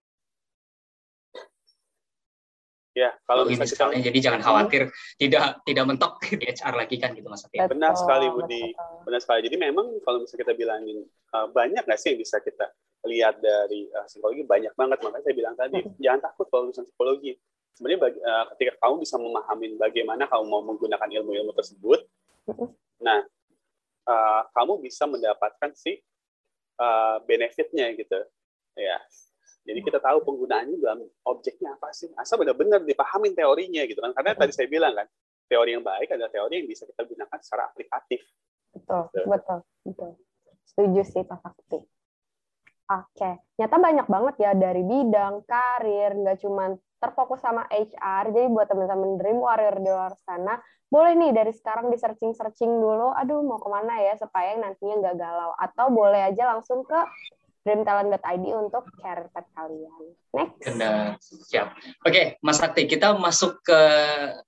ya kalau bisa kita misalnya, jadi jangan khawatir tidak tidak mentok di HR lagi kan gitu Mas Sakti. ya. Benar sekali, Budi. betul. benar sekali jadi memang kalau misalnya kita bilangin uh, banyak nggak sih yang bisa kita lihat dari uh, psikologi banyak banget makanya saya bilang tadi hmm. jangan takut kalau lulusan psikologi sebenarnya bagi, uh, ketika kamu bisa memahami bagaimana kamu mau menggunakan ilmu-ilmu tersebut hmm. nah uh, kamu bisa mendapatkan si uh, benefitnya gitu ya jadi kita tahu penggunaannya dalam objeknya apa sih asal benar-benar dipahamin teorinya gitu kan karena tadi saya bilang kan teori yang baik adalah teori yang bisa kita gunakan secara aplikatif betul gitu. betul betul setuju sih Pak Sakti Oke, nyata banyak banget ya dari bidang karir, nggak cuma terfokus sama HR. Jadi buat teman-teman Dream Warrior di luar sana, boleh nih dari sekarang di searching-searching dulu, aduh mau ke mana ya supaya nantinya nggak galau. Atau boleh aja langsung ke dreamtalent.id untuk career path kalian. Next. Benar, siap. Oke, Mas Sakti, kita masuk ke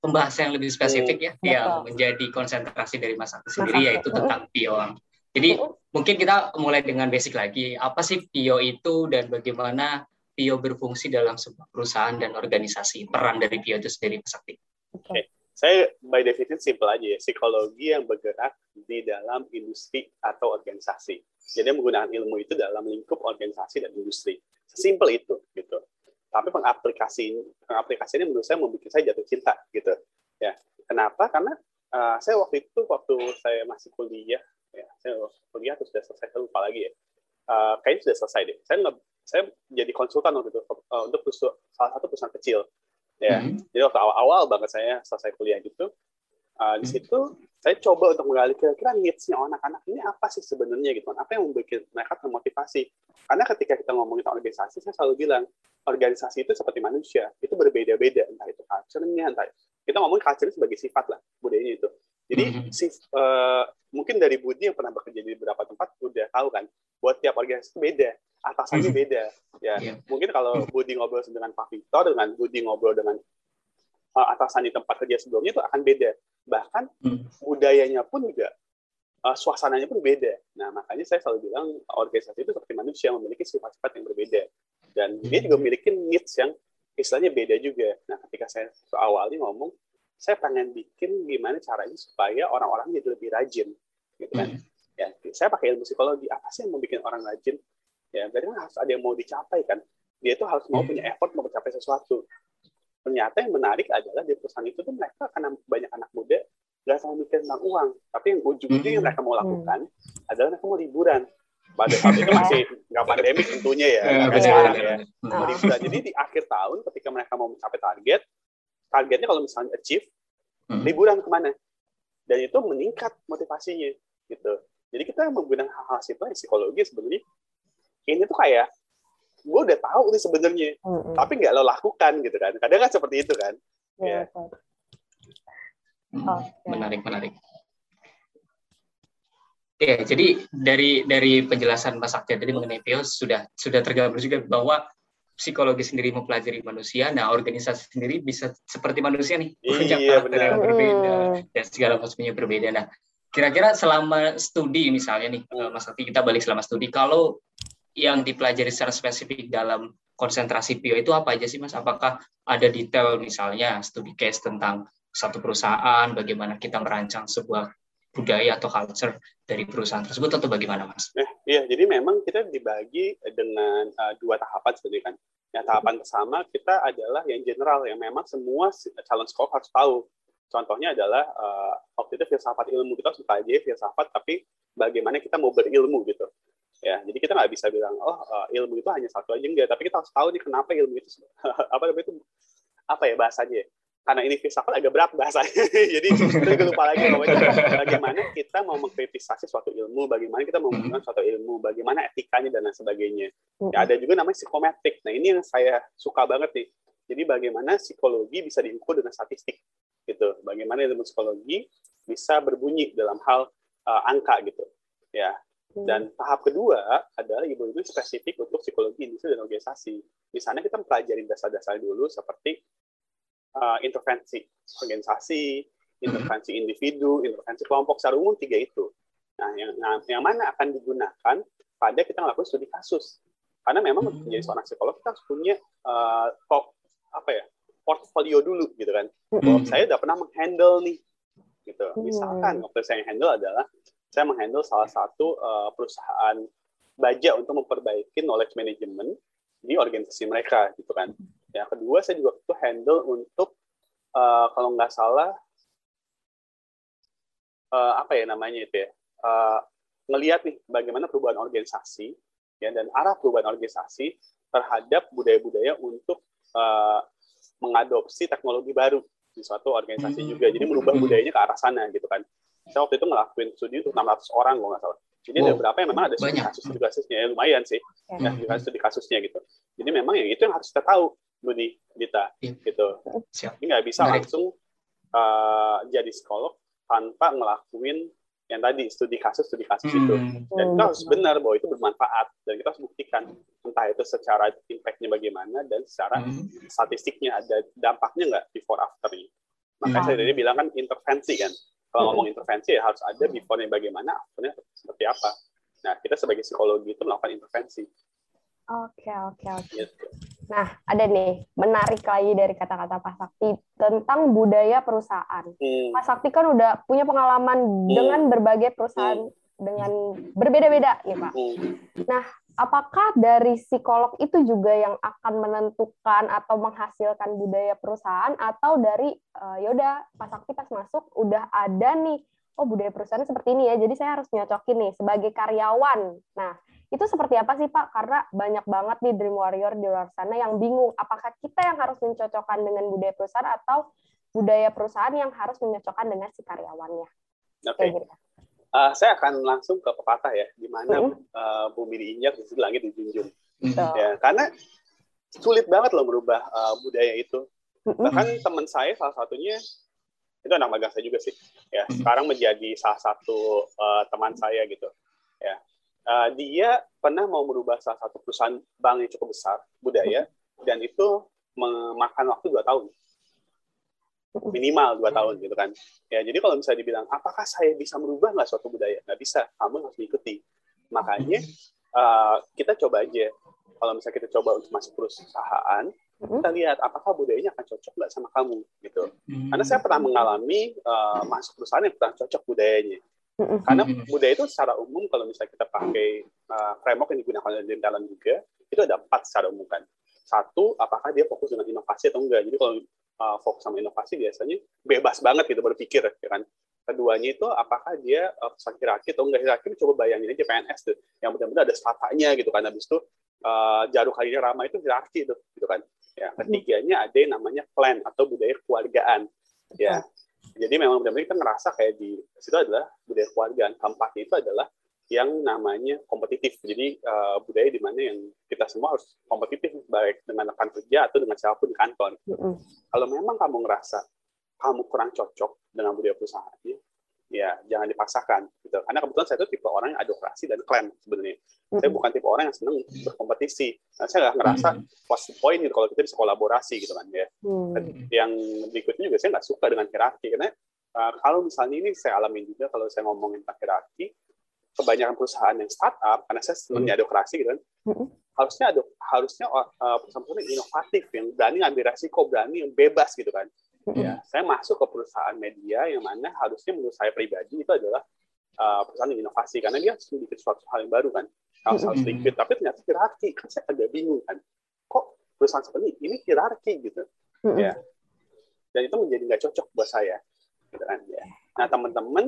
pembahasan yang lebih spesifik ya, Betul. yang menjadi konsentrasi dari Mas Sakti sendiri, Mas yaitu tentang PIO. Jadi mungkin kita mulai dengan basic lagi. Apa sih PIO itu dan bagaimana PIO berfungsi dalam sebuah perusahaan dan organisasi? Peran dari PIO itu sendiri, Mas Sakti. Oke. Okay. Saya by definition simple aja ya, psikologi yang bergerak di dalam industri atau organisasi. Jadi menggunakan ilmu itu dalam lingkup organisasi dan industri. Sesimpel itu gitu. Tapi pengaplikasi pengaplikasinya menurut saya membuat saya jatuh cinta gitu. Ya. Kenapa? Karena uh, saya waktu itu waktu saya masih kuliah ya saya kuliah atau sudah selesai saya lupa lagi ya uh, kayaknya sudah selesai deh saya nge, saya jadi konsultan waktu itu uh, untuk salah satu perusahaan kecil ya. Mm-hmm. jadi waktu awal-awal banget saya selesai kuliah gitu uh, di situ mm-hmm. saya coba untuk menggali kira-kira needs-nya anak-anak ini apa sih sebenarnya gitu kan. Apa yang membuat mereka termotivasi? Karena ketika kita ngomongin tentang organisasi saya selalu bilang organisasi itu seperti manusia itu berbeda-beda entah itu culture-nya entah kita ngomong culture sebagai sifat lah budayanya itu jadi mm-hmm. si, uh, mungkin dari Budi yang pernah bekerja di beberapa tempat udah tahu kan, buat tiap organisasi itu beda, atasannya mm-hmm. beda. Ya, yeah. mungkin kalau Budi ngobrol dengan Pak Victor dengan Budi ngobrol dengan uh, atasan di tempat kerja sebelumnya itu akan beda. Bahkan mm. budayanya pun juga uh, suasananya pun beda. Nah, makanya saya selalu bilang organisasi itu seperti manusia memiliki sifat-sifat yang berbeda dan dia juga memiliki needs yang istilahnya beda juga. Nah, ketika saya awalnya ngomong saya pengen bikin gimana caranya supaya orang-orang jadi lebih rajin gitu kan hmm. ya saya pakai ilmu psikologi apa sih yang mau bikin orang rajin ya berarti kan harus ada yang mau dicapai kan dia itu harus mau hmm. punya effort mau mencapai sesuatu ternyata yang menarik adalah di perusahaan itu tuh mereka karena banyak anak muda nggak selalu mikir tentang uang tapi yang ujung-ujungnya yang hmm. mereka mau lakukan hmm. adalah mereka mau liburan pada saat itu masih nggak pandemik tentunya ya, ya, sekarang ya. Mau liburan. Jadi di akhir tahun ketika mereka mau mencapai target, targetnya kalau misalnya achieve hmm. liburan ke mana? Dan itu meningkat motivasinya gitu. Jadi kita menggunakan hal-hal situ psikologi sebenarnya. Ini tuh kayak gue udah tahu nih sebenarnya hmm. tapi nggak lo lakukan gitu kan. Kadang kan seperti itu kan. Ya, ya. Hmm, menarik menarik. Oke, jadi dari dari penjelasan Mas Aktia tadi mengenai PIO sudah sudah tergambar juga bahwa psikologi sendiri mempelajari manusia, nah organisasi sendiri bisa seperti manusia nih, punya iya, karakter yang berbeda hmm. dan segala macamnya berbeda. Nah, kira-kira selama studi misalnya nih, eh, Mas Ati, kita balik selama studi, kalau yang dipelajari secara spesifik dalam konsentrasi PIO itu apa aja sih Mas? Apakah ada detail misalnya studi case tentang satu perusahaan, bagaimana kita merancang sebuah budaya atau culture dari perusahaan tersebut atau bagaimana mas? Eh, iya, jadi memang kita dibagi dengan uh, dua tahapan seperti kan. Yang tahapan pertama kita adalah yang general yang memang semua calon sekolah harus tahu. Contohnya adalah uh, waktu itu filsafat ilmu kita suka aja filsafat, tapi bagaimana kita mau berilmu gitu. Ya, jadi kita nggak bisa bilang oh uh, ilmu itu hanya satu aja enggak, tapi kita harus tahu nih kenapa ilmu itu apa namanya itu apa ya bahasanya karena ini filsafat agak berat bahasanya. Jadi kita lupa lagi bahwa bagaimana kita mau mengkritisasi suatu ilmu, bagaimana kita mau menggunakan suatu ilmu, bagaimana etikanya dan lain sebagainya. Ya, ada juga namanya psikometrik. Nah ini yang saya suka banget nih. Jadi bagaimana psikologi bisa diukur dengan statistik, gitu. Bagaimana ilmu psikologi bisa berbunyi dalam hal uh, angka, gitu. Ya. Dan tahap kedua adalah ibu-ibu spesifik untuk psikologi industri dan organisasi. Misalnya kita mempelajari dasar-dasar dulu seperti uh, intervensi organisasi, intervensi mm-hmm. individu, intervensi kelompok secara umum tiga itu. Nah, yang, nah, yang mana akan digunakan pada kita melakukan studi kasus. Karena memang hmm. menjadi seorang psikolog kita harus punya uh, apa ya portfolio dulu gitu kan. Hmm. saya udah pernah menghandle nih, gitu. Misalkan waktu saya handle adalah saya menghandle salah satu uh, perusahaan baja untuk memperbaiki knowledge management di organisasi mereka gitu kan. Ya kedua saya juga itu handle untuk uh, kalau nggak salah uh, apa ya namanya itu ya uh, ngelihat nih bagaimana perubahan organisasi ya dan arah perubahan organisasi terhadap budaya-budaya untuk uh, mengadopsi teknologi baru di suatu organisasi hmm. juga. Jadi merubah budayanya ke arah sana gitu kan. Saya waktu itu ngelakuin studi untuk 600 orang kalau nggak salah. Jadi wow. ada berapa yang memang ada studi kasus-studi kasusnya ya lumayan sih. Ya, hmm. studi kasusnya gitu. Jadi memang yang itu yang harus kita tahu, Budi, Dita, yeah. gitu. Siap. Jadi nggak bisa Menarik. langsung uh, jadi psikolog tanpa ngelakuin yang tadi studi kasus studi kasus hmm. itu dan kita harus benar bahwa itu bermanfaat dan kita harus buktikan entah itu secara impactnya bagaimana dan secara hmm. statistiknya ada dampaknya nggak before afternya makanya hmm. saya tadi bilang kan intervensi kan kalau hmm. ngomong intervensi ya harus ada before-nya bagaimana afternya seperti apa nah kita sebagai psikologi itu melakukan intervensi Oke, oke, oke. Gitu. Nah, ada nih, menarik lagi dari kata-kata Pak Sakti tentang budaya perusahaan. Hmm. Pak Sakti kan udah punya pengalaman hmm. dengan berbagai perusahaan hmm. dengan berbeda-beda, ya Pak. Hmm. Nah, apakah dari psikolog itu juga yang akan menentukan atau menghasilkan budaya perusahaan atau dari uh, yaudah Pak Sakti pas masuk udah ada nih, oh budaya perusahaan seperti ini ya, jadi saya harus nyocokin nih sebagai karyawan. Nah, itu seperti apa sih Pak? Karena banyak banget nih Dream Warrior di luar sana yang bingung apakah kita yang harus mencocokkan dengan budaya perusahaan atau budaya perusahaan yang harus menyocokkan dengan si karyawannya. Oke. Okay. Gitu. Uh, saya akan langsung ke pepatah ya, di mana mm -hmm. uh, bumi diinjak, di situ langit dijunjung. Mm -hmm. Ya, karena sulit banget loh merubah uh, budaya itu. Mm -hmm. Bahkan teman saya salah satunya itu anak magang saya juga sih. Ya, mm -hmm. sekarang menjadi salah satu uh, teman saya gitu. Ya, uh, dia pernah mau merubah salah satu perusahaan bank yang cukup besar budaya dan itu memakan waktu dua tahun. Minimal dua tahun gitu kan. Ya jadi kalau misalnya dibilang apakah saya bisa merubah nggak suatu budaya? Nggak bisa kamu harus mengikuti makanya uh, kita coba aja. Kalau misalnya kita coba untuk masuk perusahaan kita lihat apakah budayanya akan cocok nggak sama kamu gitu. Karena saya pernah mengalami uh, masuk perusahaan yang kurang cocok budayanya karena budaya itu secara umum kalau misalnya kita pakai uh, framework yang digunakan oleh dalam juga, itu ada empat secara umum kan. Satu, apakah dia fokus dengan inovasi atau enggak. Jadi kalau uh, fokus sama inovasi biasanya bebas banget gitu berpikir, ya kan. Keduanya itu apakah dia uh, hierarki atau enggak. Hierarki coba bayangin aja PNS tuh, yang benar-benar ada stratanya gitu kan. Habis itu uh, jarum kalinya ramah itu hierarki itu, gitu kan. Ya, ketiganya ada yang namanya plan atau budaya keluargaan. Ya, jadi memang benar-benar kita ngerasa kayak di situ adalah budaya keluarga. Keempatnya itu adalah yang namanya kompetitif. Jadi uh, budaya di mana yang kita semua harus kompetitif baik dengan rekan kerja atau dengan siapa pun di kantor. Mm -hmm. Kalau memang kamu ngerasa kamu kurang cocok dengan budaya perusahaan, ya jangan dipaksakan gitu. Karena kebetulan saya itu tipe orang yang advokasi dan klaim sebenarnya. Mm-hmm. Saya bukan tipe orang yang senang berkompetisi. Nah, saya nggak ngerasa mm-hmm. plus point gitu kalau kita bisa kolaborasi gitu kan ya. Mm-hmm. Yang berikutnya juga saya nggak suka dengan hierarki karena uh, kalau misalnya ini saya alami juga kalau saya ngomongin tentang hierarki, kebanyakan perusahaan yang startup karena saya senang mm-hmm. advokasi gitu kan. Mm-hmm. Harusnya ada harusnya uh, perusahaan-perusahaan yang inovatif yang berani ngambil resiko, berani yang bebas gitu kan Ya, saya masuk ke perusahaan media yang mana harusnya menurut saya pribadi itu adalah uh, perusahaan yang inovasi. Karena dia harus bikin suatu hal yang baru kan, harus harus sedikit. Tapi ternyata hierarki. Kan saya agak bingung kan, kok perusahaan seperti ini hierarki gitu, ya. Dan itu menjadi nggak cocok buat saya, gitu kan ya. Nah teman-teman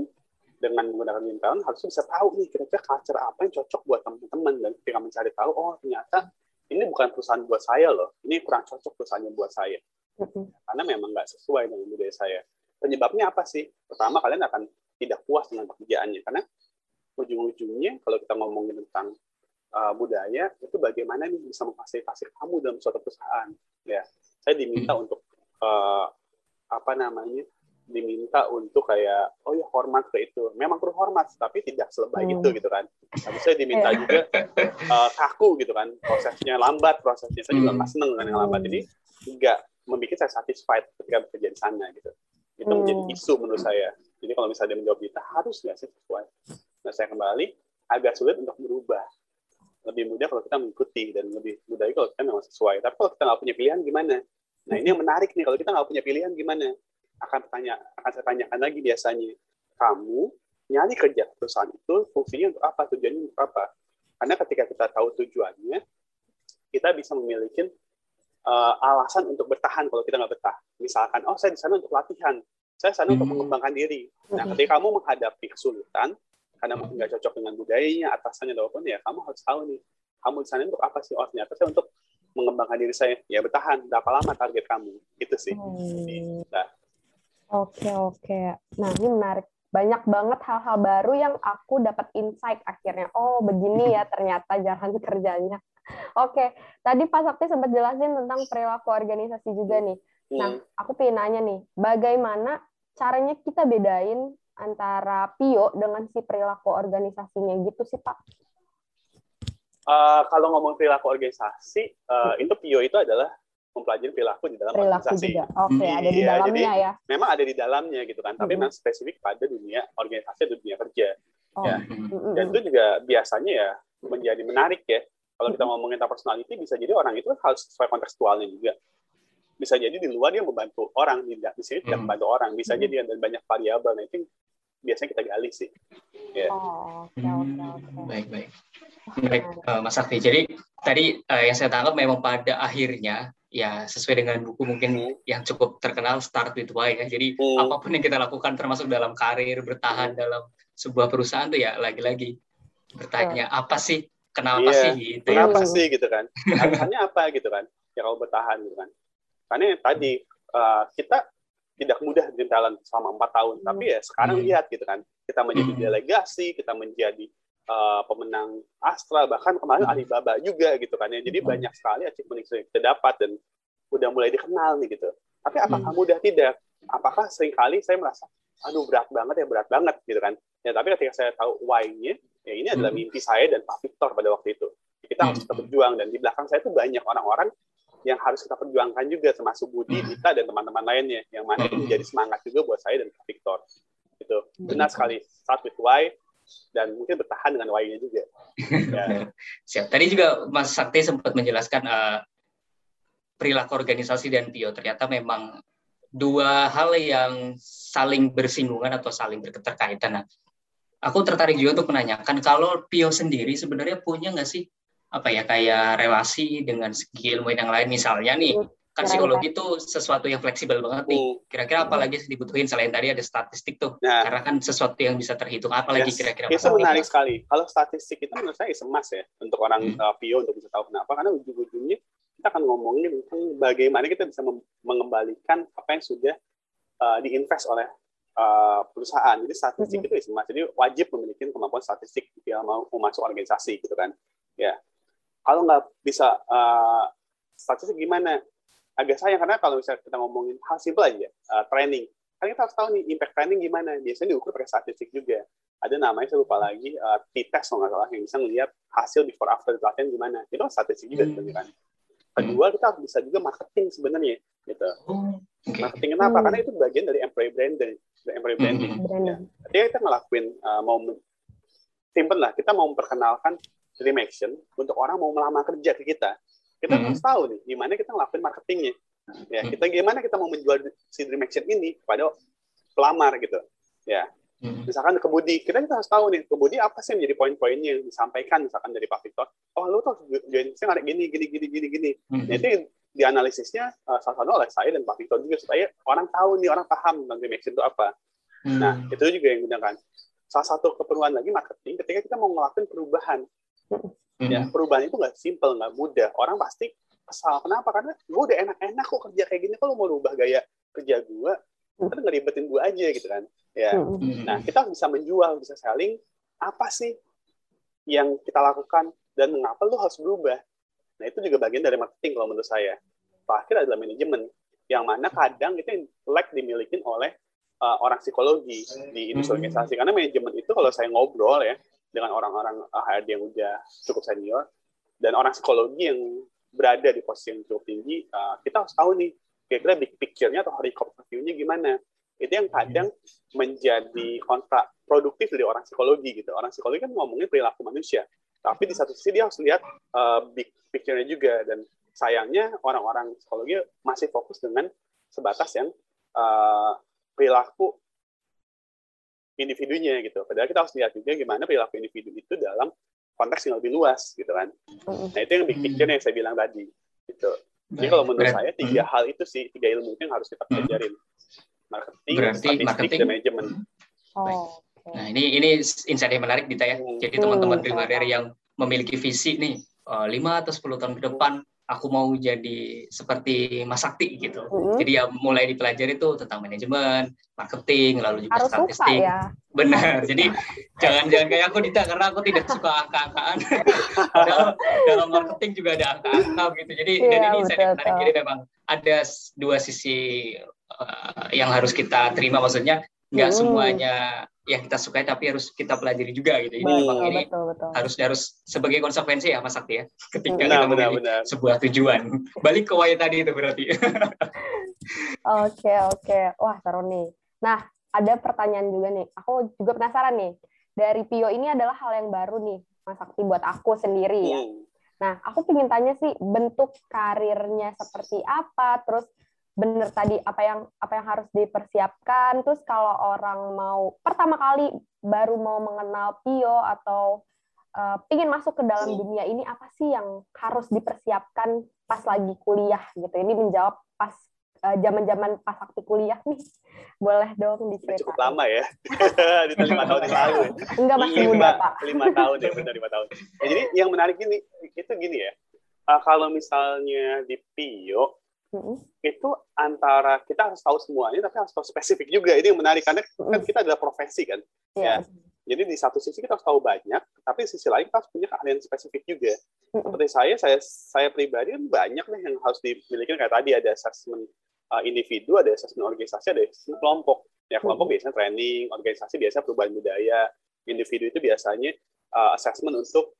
dengan menggunakan mental harus bisa tahu nih kira-kira culture apa yang cocok buat teman-teman. Dan ketika mencari tahu oh ternyata ini bukan perusahaan buat saya loh. Ini kurang cocok perusahaannya buat saya karena memang nggak sesuai dengan budaya saya. Penyebabnya apa sih? Pertama, kalian akan tidak puas dengan pekerjaannya. Karena ujung-ujungnya, kalau kita ngomongin tentang uh, budaya, itu bagaimana nih bisa memfasilitasi kamu dalam suatu perusahaan. Ya, saya diminta hmm. untuk uh, apa namanya? diminta untuk kayak oh ya hormat ke itu memang perlu hormat tapi tidak selebay hmm. itu gitu kan tapi saya diminta iya. juga uh, kaku gitu kan prosesnya lambat prosesnya saya juga nggak seneng dengan yang lambat jadi nggak membuat saya satisfied ketika bekerja di sana gitu. Itu hmm. menjadi isu menurut saya. Jadi kalau misalnya dia menjawab kita harus nggak sih sesuai. Nah saya kembali agak sulit untuk berubah. Lebih mudah kalau kita mengikuti dan lebih mudah kalau kita memang sesuai. Tapi kalau kita nggak punya pilihan gimana? Nah ini yang menarik nih kalau kita nggak punya pilihan gimana? Akan tanya, akan saya tanyakan lagi biasanya. Kamu nyari kerja perusahaan itu fungsinya untuk apa? Tujuannya untuk apa? Karena ketika kita tahu tujuannya, kita bisa memiliki uh, alasan untuk bertahan kalau kita nggak betah. Misalkan, oh saya di sana untuk latihan, saya di sana hmm. untuk mengembangkan diri. Nah, hmm. ketika kamu menghadapi kesulitan, karena mungkin nggak cocok dengan budayanya, atasannya, ataupun ya kamu harus tahu nih, kamu di sana untuk apa sih? Oh, ternyata saya untuk mengembangkan diri saya. Ya bertahan, berapa lama target kamu? Itu sih. Hmm. Nah. Oke, oke. Nah, ini menarik. Banyak banget hal-hal baru yang aku dapat insight akhirnya. Oh, begini ya ternyata jalan kerjanya. Oke, tadi Pak Sakti sempat jelasin tentang perilaku organisasi juga nih. Nah, hmm. aku pengen nanya nih, bagaimana caranya kita bedain antara Pio dengan si perilaku organisasinya gitu sih Pak? Uh, kalau ngomong perilaku organisasi, uh, itu Pio itu adalah mempelajari perilaku di dalam perilaku organisasi. Juga. Oke, okay, ada di ya, dalamnya jadi, ya. Memang ada di dalamnya gitu kan, tapi hmm. memang spesifik pada dunia organisasi atau dunia kerja. Oh. Ya. Hmm. Dan itu juga biasanya ya menjadi menarik ya kalau kita ngomongin tentang personality, bisa jadi orang itu harus sesuai kontekstualnya juga. Bisa jadi di luar dia membantu orang, tidak di sini tidak hmm. membantu orang. Bisa hmm. jadi ada banyak variabel. Nah, itu biasanya kita gali sih. Yeah. Oh, oke, oke, oke. Baik, baik. Baik, uh, Mas Sakti. Jadi tadi uh, yang saya tangkap memang pada akhirnya ya sesuai dengan buku mungkin hmm. yang cukup terkenal Start with Why ya. Jadi hmm. apa pun yang kita lakukan termasuk dalam karir, bertahan hmm. dalam sebuah perusahaan tuh ya lagi-lagi bertanya apa sih kenapa iya, sih gitu kenapa ya. sih gitu kan alasannya apa gitu kan ya kalau bertahan gitu kan karena tadi uh, kita tidak mudah di talent selama empat tahun hmm. tapi ya sekarang hmm. lihat gitu kan kita menjadi hmm. delegasi kita menjadi uh, pemenang Astra bahkan kemarin hmm. Alibaba juga gitu kan ya jadi hmm. banyak sekali achievement yang kita dapat dan udah mulai dikenal nih gitu tapi apakah hmm. mudah tidak apakah sering kali saya merasa aduh berat banget ya berat banget gitu kan ya tapi ketika saya tahu why-nya Ya, ini adalah hmm. mimpi saya dan Pak Victor pada waktu itu. Kita harus tetap berjuang dan di belakang saya itu banyak orang-orang yang harus kita perjuangkan juga termasuk Budi, hmm. Dita dan teman-teman lainnya yang mana ini menjadi semangat juga buat saya dan Victor. Itu benar sekali. Start with why dan mungkin bertahan dengan why-nya juga. Ya. Siap. Tadi juga Mas Sakti sempat menjelaskan uh, perilaku organisasi dan Pio ternyata memang dua hal yang saling bersinggungan atau saling berketerkaitan. Nah, aku tertarik juga untuk menanyakan kalau Pio sendiri sebenarnya punya nggak sih apa ya kayak relasi dengan segi ilmu yang lain. Misalnya nih iya, kan psikologi itu sesuatu yang fleksibel banget nih. Hmm. kira-kira apa lagi dibutuhin selain tadi ada statistik tuh? Nah, karena kan sesuatu yang bisa terhitung apa lagi kira-kira itu menarik sekali. Kalau statistik itu menurut saya semas ya untuk orang hmm. uh, Pio untuk bisa tahu kenapa. Karena ujung-ujungnya kita akan ngomongin tentang bagaimana kita bisa mengembalikan apa yang sudah uh, diinvest oleh uh, perusahaan. Jadi statistik mm -hmm. itu mas, jadi wajib memiliki kemampuan statistik jika mau, mau masuk organisasi gitu kan. Ya, kalau nggak bisa uh, statistik gimana? Agak sayang karena kalau misalnya kita ngomongin hal simpel aja, uh, training. Kan kita harus tahu nih impact training gimana. Biasanya diukur pakai statistik juga. Ada namanya saya lupa lagi uh, t-test kalau nggak salah yang bisa melihat hasil before after latihan gimana. Itu statistik juga hmm. kan. Kedua kita bisa juga marketing sebenarnya gitu. Oh, okay. Marketing kenapa? Hmm. Karena itu bagian dari employee branding employee branding. Mm-hmm. Ya. Jadi kita ngelakuin uh, mau simpen lah, kita mau memperkenalkan Dream Action untuk orang mau melamar kerja ke kita. Kita mm-hmm. harus tahu nih gimana kita ngelakuin marketingnya. Ya, mm-hmm. kita gimana kita mau menjual si Dream Action ini kepada pelamar gitu. Ya. Mm-hmm. Misalkan kebudi, kita, kita harus tahu nih kebudi apa sih yang menjadi poin-poinnya yang disampaikan misalkan dari Pak Victor. Oh, lu tuh join saya gini gini gini gini gini. Mm-hmm. Jadi dianalisisnya uh, salah satu oleh saya dan Pak Victor juga supaya orang tahu nih orang paham tentang game action itu apa. Hmm. Nah itu juga yang gunakan. Salah satu keperluan lagi marketing ketika kita mau ngelakuin perubahan. Hmm. Ya perubahan itu nggak simple nggak mudah. Orang pasti kesal. Kenapa? Karena gue udah enak-enak kok kerja kayak gini. Kalau mau rubah gaya kerja gue, kan ngeribetin gue aja gitu kan. Ya. Hmm. Nah kita bisa menjual, bisa selling. Apa sih yang kita lakukan dan mengapa lu harus berubah? Nah, itu juga bagian dari marketing kalau menurut saya. Terakhir adalah manajemen, yang mana kadang itu like dimiliki oleh uh, orang psikologi di industri hmm. organisasi. Karena manajemen itu kalau saya ngobrol ya dengan orang-orang HRD yang udah cukup senior, dan orang psikologi yang berada di posisi yang cukup tinggi, uh, kita harus tahu nih, kira-kira big picture-nya atau helicopter view-nya gimana. Itu yang kadang menjadi kontra produktif dari orang psikologi gitu. Orang psikologi kan ngomongin perilaku manusia. Tapi di satu sisi dia harus lihat uh, big picture-nya juga dan sayangnya orang-orang psikologi masih fokus dengan sebatas yang uh, perilaku individunya gitu. Padahal kita harus lihat juga gimana perilaku individu itu dalam konteks yang lebih luas gitu kan. Nah itu yang big picture yang saya bilang tadi. Gitu. Jadi kalau menurut saya tiga hal itu sih tiga ilmu itu yang harus kita pelajarin. Marketing, Berarti statistik, marketing. dan manajemen. Oh. Nah ini ini insight yang menarik Dita ya. Hmm. Jadi teman-teman hmm. dari yang memiliki visi nih eh, lima atau 10 tahun ke depan aku mau jadi seperti Mas Sakti gitu. Mm-hmm. Jadi ya mulai dipelajari itu tentang manajemen, marketing, lalu juga Harus statistik. Suka, ya. Benar. Jadi jangan-jangan kayak aku Dita karena aku tidak suka angka-angkaan. dalam, dalam marketing juga ada angka-angka gitu. Jadi yeah, dan ini saya menarik. Jadi memang ada dua sisi uh, yang harus kita terima maksudnya nggak mm. semuanya yang kita sukai tapi harus kita pelajari juga gitu. Ini memang ini betul, betul. harus harus sebagai konsekuensi ya Mas Sakti ya ketika nah, kita memilih sebuah tujuan. Balik ke why tadi itu berarti. Oke oke. Wah seru nih. Nah ada pertanyaan juga nih. Aku juga penasaran nih. Dari Pio ini adalah hal yang baru nih Mas Sakti buat aku sendiri ya. Hmm. Nah aku ingin tanya sih bentuk karirnya seperti apa, terus bener tadi apa yang apa yang harus dipersiapkan. Terus kalau orang mau pertama kali baru mau mengenal Pio atau uh, pingin masuk ke dalam dunia ini apa sih yang harus dipersiapkan pas lagi kuliah gitu? Ini menjawab pas uh, zaman-zaman pas waktu kuliah nih. Boleh dong diceritain cukup lama ya? Di lima tahun yang lalu enggak masih lima, muda pak. lima tahun ya benar lima tahun. Ya, jadi yang menarik ini itu gini ya. Uh, kalau misalnya di Pio hmm. itu antara kita harus tahu semuanya tapi harus tahu spesifik juga ini yang menarik karena hmm. kan kita adalah profesi kan yeah. ya jadi di satu sisi kita harus tahu banyak tapi di sisi lain kita harus punya keahlian spesifik juga hmm. seperti saya saya saya pribadi kan banyak nih yang harus dimiliki kayak tadi ada assessment uh, individu ada assessment organisasi ada assessment kelompok ya kelompok hmm. biasanya training organisasi biasanya perubahan budaya individu itu biasanya uh, assessment untuk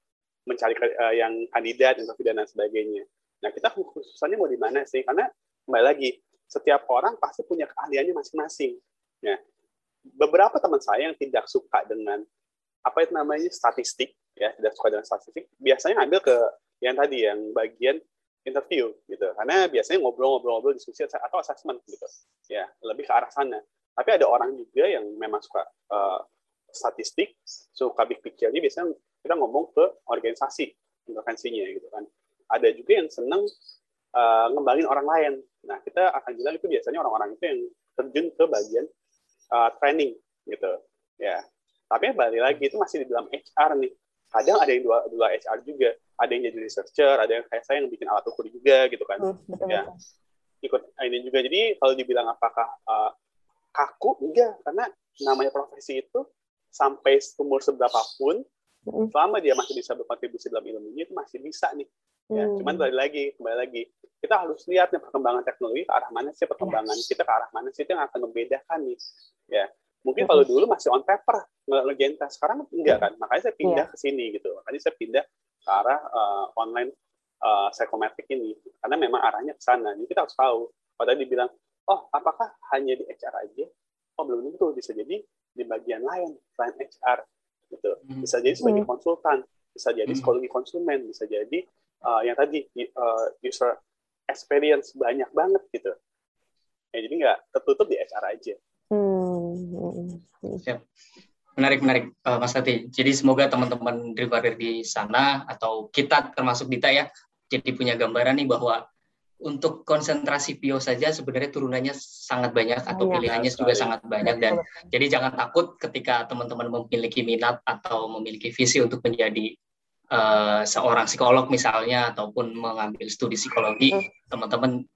mencari uh, yang kandidat interview dan sebagainya Nah, kita khususannya mau di mana sih? Karena kembali lagi, setiap orang pasti punya keahliannya masing-masing. Ya. Beberapa teman saya yang tidak suka dengan apa itu namanya statistik, ya tidak suka dengan statistik, biasanya ambil ke yang tadi yang bagian interview gitu. Karena biasanya ngobrol-ngobrol-ngobrol diskusi atau assessment gitu. Ya, lebih ke arah sana. Tapi ada orang juga yang memang suka uh, statistik, suka big picture-nya biasanya kita ngomong ke organisasi intervensinya gitu kan ada juga yang senang uh, ngembangin orang lain. Nah, kita akan bilang itu biasanya orang-orang itu yang terjun ke bagian uh, training gitu. Ya. Tapi balik lagi itu masih di dalam HR nih. Kadang ada yang dua, dua HR juga. Ada yang jadi researcher, ada yang kayak saya yang bikin alat ukur juga gitu kan. Hmm, betul, ya. Ikut ini juga. Jadi kalau dibilang apakah uh, kaku enggak karena namanya profesi itu sampai umur seberapapun hmm. selama dia masih bisa berkontribusi dalam ilmunya itu masih bisa nih Ya, hmm. cuman kembali lagi, kembali lagi, kita harus lihat nih perkembangan teknologi ke arah mana sih perkembangan yes. kita ke arah mana sih itu yang akan membedakan nih. Ya, mungkin kalau dulu masih on paper ngerjain tes, sekarang enggak kan? Makanya saya pindah yeah. ke sini gitu. Makanya saya pindah ke arah uh, online uh, psychometric ini karena memang arahnya ke sana. Jadi kita harus tahu. Pada dibilang, oh apakah hanya di HR aja? Oh belum tentu, bisa jadi di bagian lain selain HR gitu. Hmm. Bisa jadi sebagai hmm. konsultan, bisa jadi hmm. psikologi konsumen, bisa jadi uh, yang tadi uh, user experience banyak banget gitu. Ya, jadi nggak tertutup di HR aja. Hmm. Siap. Menarik, menarik, uh, Mas Tati. Jadi semoga teman-teman dari di sana atau kita termasuk Dita ya, jadi punya gambaran nih bahwa untuk konsentrasi Pio saja sebenarnya turunannya sangat banyak atau pilihannya juga sangat banyak dan jadi jangan takut ketika teman-teman memiliki minat atau memiliki visi untuk menjadi uh, seorang psikolog misalnya ataupun mengambil studi psikologi teman-teman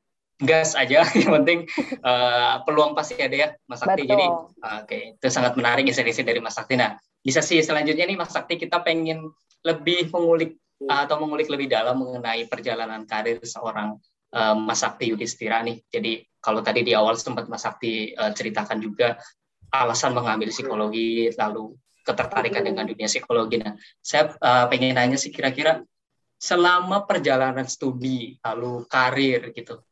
gas aja yang penting uh, peluang pasti ada ya Mas Sakti Betul. jadi oke okay. itu sangat menarik insight dari Mas Sakti nah di sesi selanjutnya nih Mas Sakti kita pengen lebih mengulik uh, atau mengulik lebih dalam mengenai perjalanan karir seorang uh, Mas Sakti Yudhistira nih jadi kalau tadi di awal sempat Mas Sakti uh, ceritakan juga alasan mengambil psikologi lalu ketertarikan dengan dunia psikologi. Nah, saya uh, pengen nanya sih kira-kira selama perjalanan studi lalu karir gitu,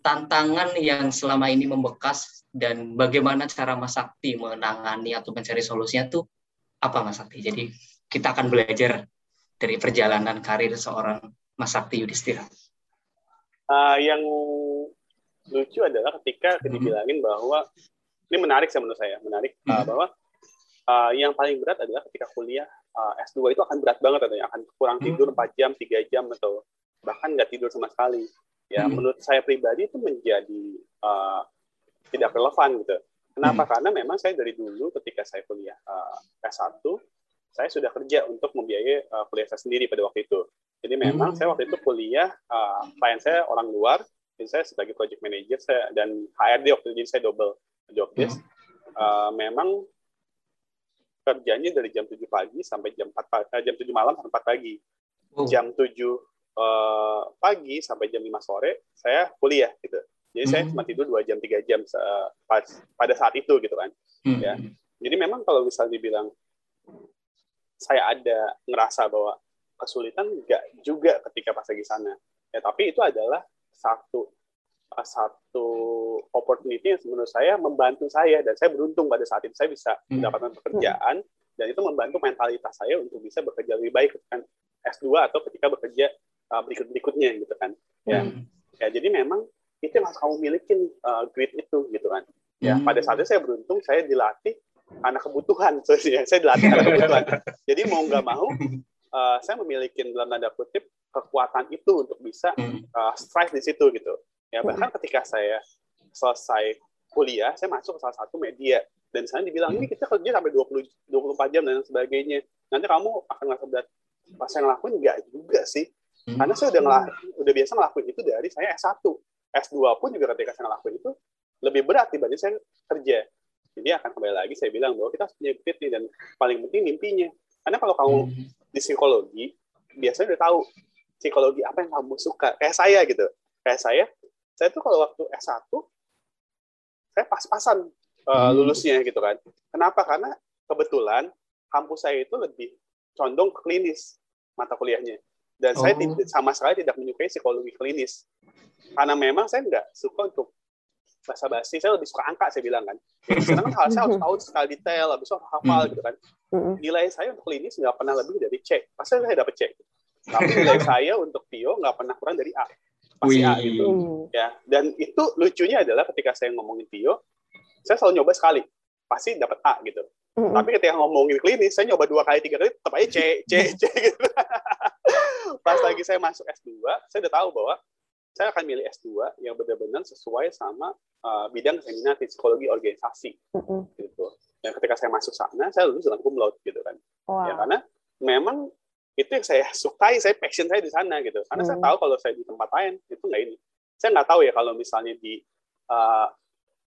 tantangan yang selama ini membekas dan bagaimana cara Mas Sakti menangani atau mencari solusinya tuh apa Mas Sakti? Jadi kita akan belajar dari perjalanan karir seorang Mas Sakti Yudhistira. Uh, yang lucu adalah ketika mm-hmm. dibilangin bahwa ini menarik sih menurut saya menarik uh, bahwa uh, yang paling berat adalah ketika kuliah uh, S2 itu akan berat banget katanya akan kurang tidur 4 jam 3 jam atau bahkan nggak tidur sama sekali ya hmm. menurut saya pribadi itu menjadi uh, tidak relevan gitu kenapa hmm. karena memang saya dari dulu ketika saya kuliah uh, S1 saya sudah kerja untuk membiayai uh, kuliah saya sendiri pada waktu itu jadi memang hmm. saya waktu itu kuliah uh, klien saya orang luar jadi saya sebagai project manager saya dan HRD waktu itu jadi saya double job desk hmm. uh, memang kerjanya dari jam 7 pagi sampai jam 4 eh, jam 7 malam sampai 4 pagi. Oh. Jam 7 uh, pagi sampai jam 5 sore saya kuliah gitu. Jadi hmm. saya cuma tidur 2 jam 3 jam uh, pas, pada saat itu gitu kan. Hmm. Ya. Jadi memang kalau misalnya dibilang saya ada ngerasa bahwa kesulitan enggak juga ketika pas lagi sana. Ya, tapi itu adalah satu satu opportunity yang menurut saya membantu saya dan saya beruntung pada saat itu. Saya bisa hmm. mendapatkan pekerjaan dan itu membantu mentalitas saya untuk bisa bekerja lebih baik kan. S2 atau ketika bekerja uh, berikut berikutnya gitu kan. Ya. Hmm. ya jadi memang itu yang harus kamu miliki uh, grit itu gitu kan. Ya hmm. pada saat itu saya beruntung saya dilatih karena kebutuhan. Saya dilatih karena kebutuhan. Jadi mau nggak mau uh, saya memiliki dalam tanda kutip kekuatan itu untuk bisa uh, strive di situ gitu Ya bahkan ketika saya selesai kuliah, saya masuk ke salah satu media dan saya dibilang ini kita kerja sampai 20 24 jam dan sebagainya. Nanti kamu akan ngerasa berat. Pas saya ngelakuin enggak juga sih. Karena saya udah ngelak, udah biasa ngelakuin itu dari saya S1. S2 pun juga ketika saya ngelakuin itu lebih berat dibanding saya kerja. Jadi akan kembali lagi saya bilang bahwa kita harus punya fit nih dan paling penting mimpinya. Karena kalau kamu di psikologi biasanya udah tahu psikologi apa yang kamu suka. Kayak saya gitu. Kayak saya saya tuh kalau waktu S1 saya pas-pasan uh, lulusnya gitu kan. Kenapa? Karena kebetulan kampus saya itu lebih condong ke klinis mata kuliahnya. Dan oh. saya tidak, sama sekali tidak menyukai psikologi klinis. Karena memang saya nggak suka untuk bahasa basi, saya lebih suka angka saya bilang kan. Karena kan hal saya harus tahu sekali detail, habis itu hafal hmm. gitu kan. Nilai saya untuk klinis nggak pernah lebih dari C. Pasti saya dapat C. Tapi nilai saya untuk Pio nggak pernah kurang dari A pasti A gitu. Ya dan itu lucunya adalah ketika saya ngomongin Tio saya selalu nyoba sekali. Pasti dapat A gitu. Mm-hmm. tapi ketika ngomongin klinis saya nyoba dua kali tiga kali tetap aja C C C gitu. Pas lagi saya masuk S2 saya udah tahu bahwa saya akan milih S2 yang benar-benar sesuai sama uh, bidang saya minati psikologi organisasi mm-hmm. gitu. Dan ketika saya masuk sana saya lulus dengan cum laude gitu kan. Wow. ya karena memang itu yang saya sukai saya passion saya di sana gitu. Karena hmm. saya tahu kalau saya di tempat lain itu nggak ini. Saya nggak tahu ya kalau misalnya di uh,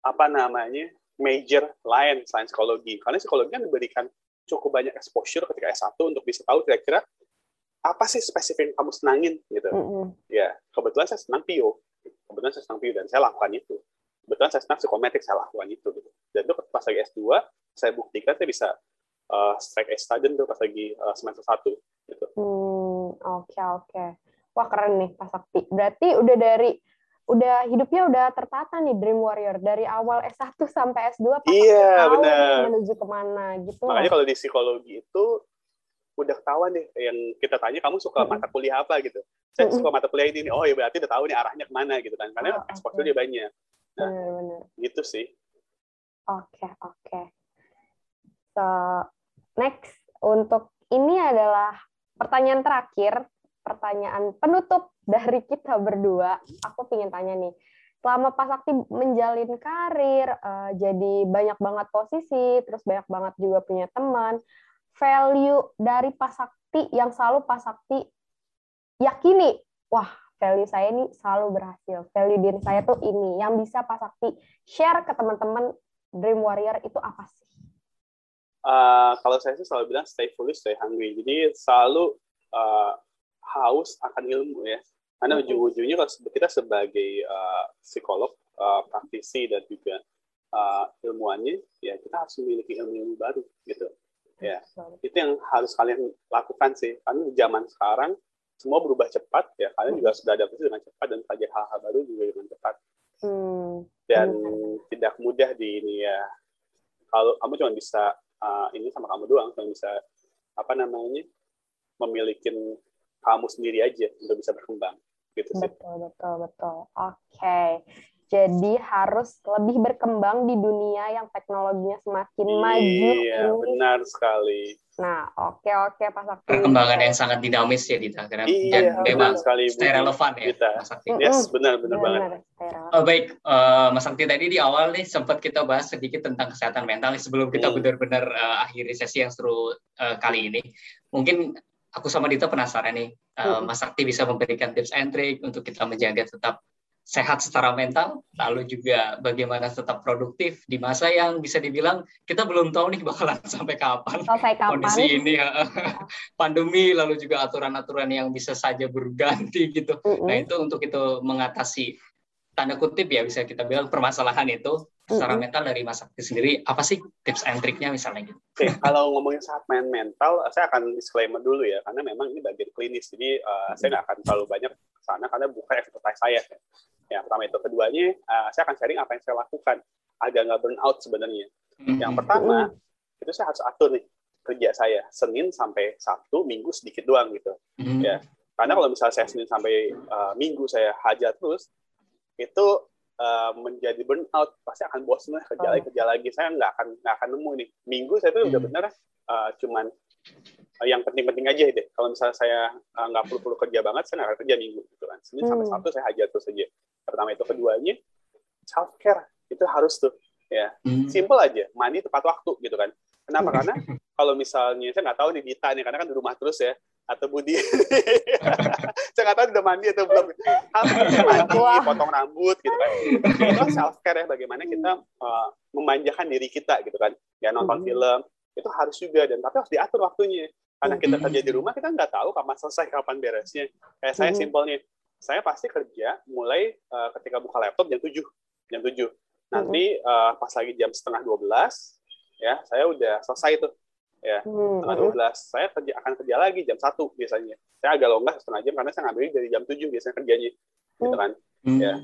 apa namanya major lain selain psikologi. Karena psikologi kan diberikan cukup banyak exposure ketika S1 untuk bisa tahu kira-kira apa sih spesifik yang kamu senangin gitu. Hmm. ya kebetulan saya senang PIO kebetulan saya senang PIO dan saya lakukan itu. Kebetulan saya senang psikometrik saya lakukan itu gitu. Dan itu pas lagi S2 saya buktikan saya bisa uh, strike A student tuh pas lagi uh, semester satu gitu. Hmm, oke okay, oke. Okay. Wah keren nih Pak Sakti. Berarti udah dari udah hidupnya udah tertata nih Dream Warrior dari awal S1 sampai S2 Pak iya, benar. menuju ke mana gitu. Makanya kalau di psikologi itu udah ketahuan deh yang kita tanya kamu suka mata kuliah apa gitu. Saya suka mata kuliah ini. Oh ya berarti udah tahu nih arahnya ke mana gitu kan. Karena oh, exposure okay. dia banyak. Nah, bener, bener. gitu sih. Oke, okay, oke. Okay. So, next untuk ini adalah pertanyaan terakhir, pertanyaan penutup dari kita berdua. Aku ingin tanya nih, selama Pak Sakti menjalin karir, uh, jadi banyak banget posisi, terus banyak banget juga punya teman, value dari Pak Sakti yang selalu Pak Sakti yakini, wah value saya ini selalu berhasil, value diri saya tuh ini, yang bisa Pak Sakti share ke teman-teman Dream Warrior itu apa sih? Uh, kalau saya sih selalu bilang stay foolish, stay hungry. Jadi selalu uh, haus akan ilmu ya. Karena mm-hmm. ujung-ujungnya kalau kita sebagai uh, psikolog, uh, praktisi dan juga uh, ilmuannya, ya kita harus memiliki ilmu-ilmu baru gitu. Ya, itu yang harus kalian lakukan sih. Karena zaman sekarang semua berubah cepat ya. Kalian juga sudah adaptasi dengan cepat dan belajar hal-hal baru juga dengan cepat. Hmm. Dan hmm. tidak mudah di ini ya. Kalau kamu cuma bisa uh, ini sama kamu doang yang bisa apa namanya memiliki kamu sendiri aja untuk bisa berkembang gitu sih. Betul betul betul. Oke. Okay. Jadi harus lebih berkembang di dunia yang teknologinya semakin iya, maju. Iya, benar sekali. Nah, oke oke Pak Sakti. Perkembangan yang sangat dinamis ya Dita, karena iya, dan memang sekali, stay relevan ya Dita. Mas Sakti. Yes, benar benar, benar banget. Oh, baik, uh, Mas Sakti tadi di awal nih sempat kita bahas sedikit tentang kesehatan mental nih sebelum kita hmm. benar-benar uh, akhiri sesi yang seru uh, kali ini. Mungkin aku sama Dita penasaran nih, uh, hmm. Mas Sakti bisa memberikan tips and trick untuk kita menjaga tetap sehat secara mental, lalu juga bagaimana tetap produktif di masa yang bisa dibilang kita belum tahu nih bakalan sampai kapan, sampai kapan? kondisi ini pandemi, lalu juga aturan-aturan yang bisa saja berganti gitu. Mm -hmm. Nah itu untuk itu mengatasi tanda kutip ya bisa kita bilang permasalahan itu secara mm -hmm. mental dari Mas Sakti sendiri apa sih tips and triknya misalnya gitu? Oke, kalau ngomongin saat main mental, saya akan disclaimer dulu ya karena memang ini bagian klinis, jadi uh, mm -hmm. saya nggak akan terlalu banyak sana karena bukan ekspertise saya. Ya, pertama itu. Keduanya, uh, saya akan sharing apa yang saya lakukan agar nggak burn out sebenarnya. Mm-hmm. Yang pertama, itu saya harus atur nih kerja saya Senin sampai Sabtu, Minggu sedikit doang gitu. Mm-hmm. Ya, karena kalau misalnya saya Senin sampai uh, Minggu saya hajar terus, itu uh, menjadi burnout pasti akan bosan lah kerja oh. lagi kerja lagi. Saya nggak akan nggak akan nemu nih. Minggu saya tuh mm-hmm. udah bener uh, cuman yang penting-penting aja deh. Kalau misalnya saya eh, nggak perlu-perlu kerja banget, saya nggak akan kerja minggu gitu kan. Senin hmm. sampai Sabtu saya hajar terus aja. Pertama itu, keduanya self care itu harus tuh ya. Hmm. Simple aja, mandi tepat waktu gitu kan. Kenapa? Karena kalau misalnya saya nggak tahu nih Dita nih, karena kan di rumah terus ya, atau Budi. saya nggak tahu udah mandi atau belum. Harus mandi, potong rambut gitu kan. Itu self care ya, bagaimana kita uh, memanjakan diri kita gitu kan. Ya nonton hmm. film, itu harus juga dan tapi harus diatur waktunya karena kita kerja di rumah kita nggak tahu kapan selesai kapan beresnya kayak saya simpelnya saya pasti kerja mulai uh, ketika buka laptop jam 7 jam 7 nanti uh, pas lagi jam setengah 12 ya saya udah selesai tuh ya. Setengah 12 saya kerja akan kerja lagi jam satu biasanya. Saya agak longgar setengah jam karena saya ngambil dari jam 7 biasanya kerjanya gitu kan. Ya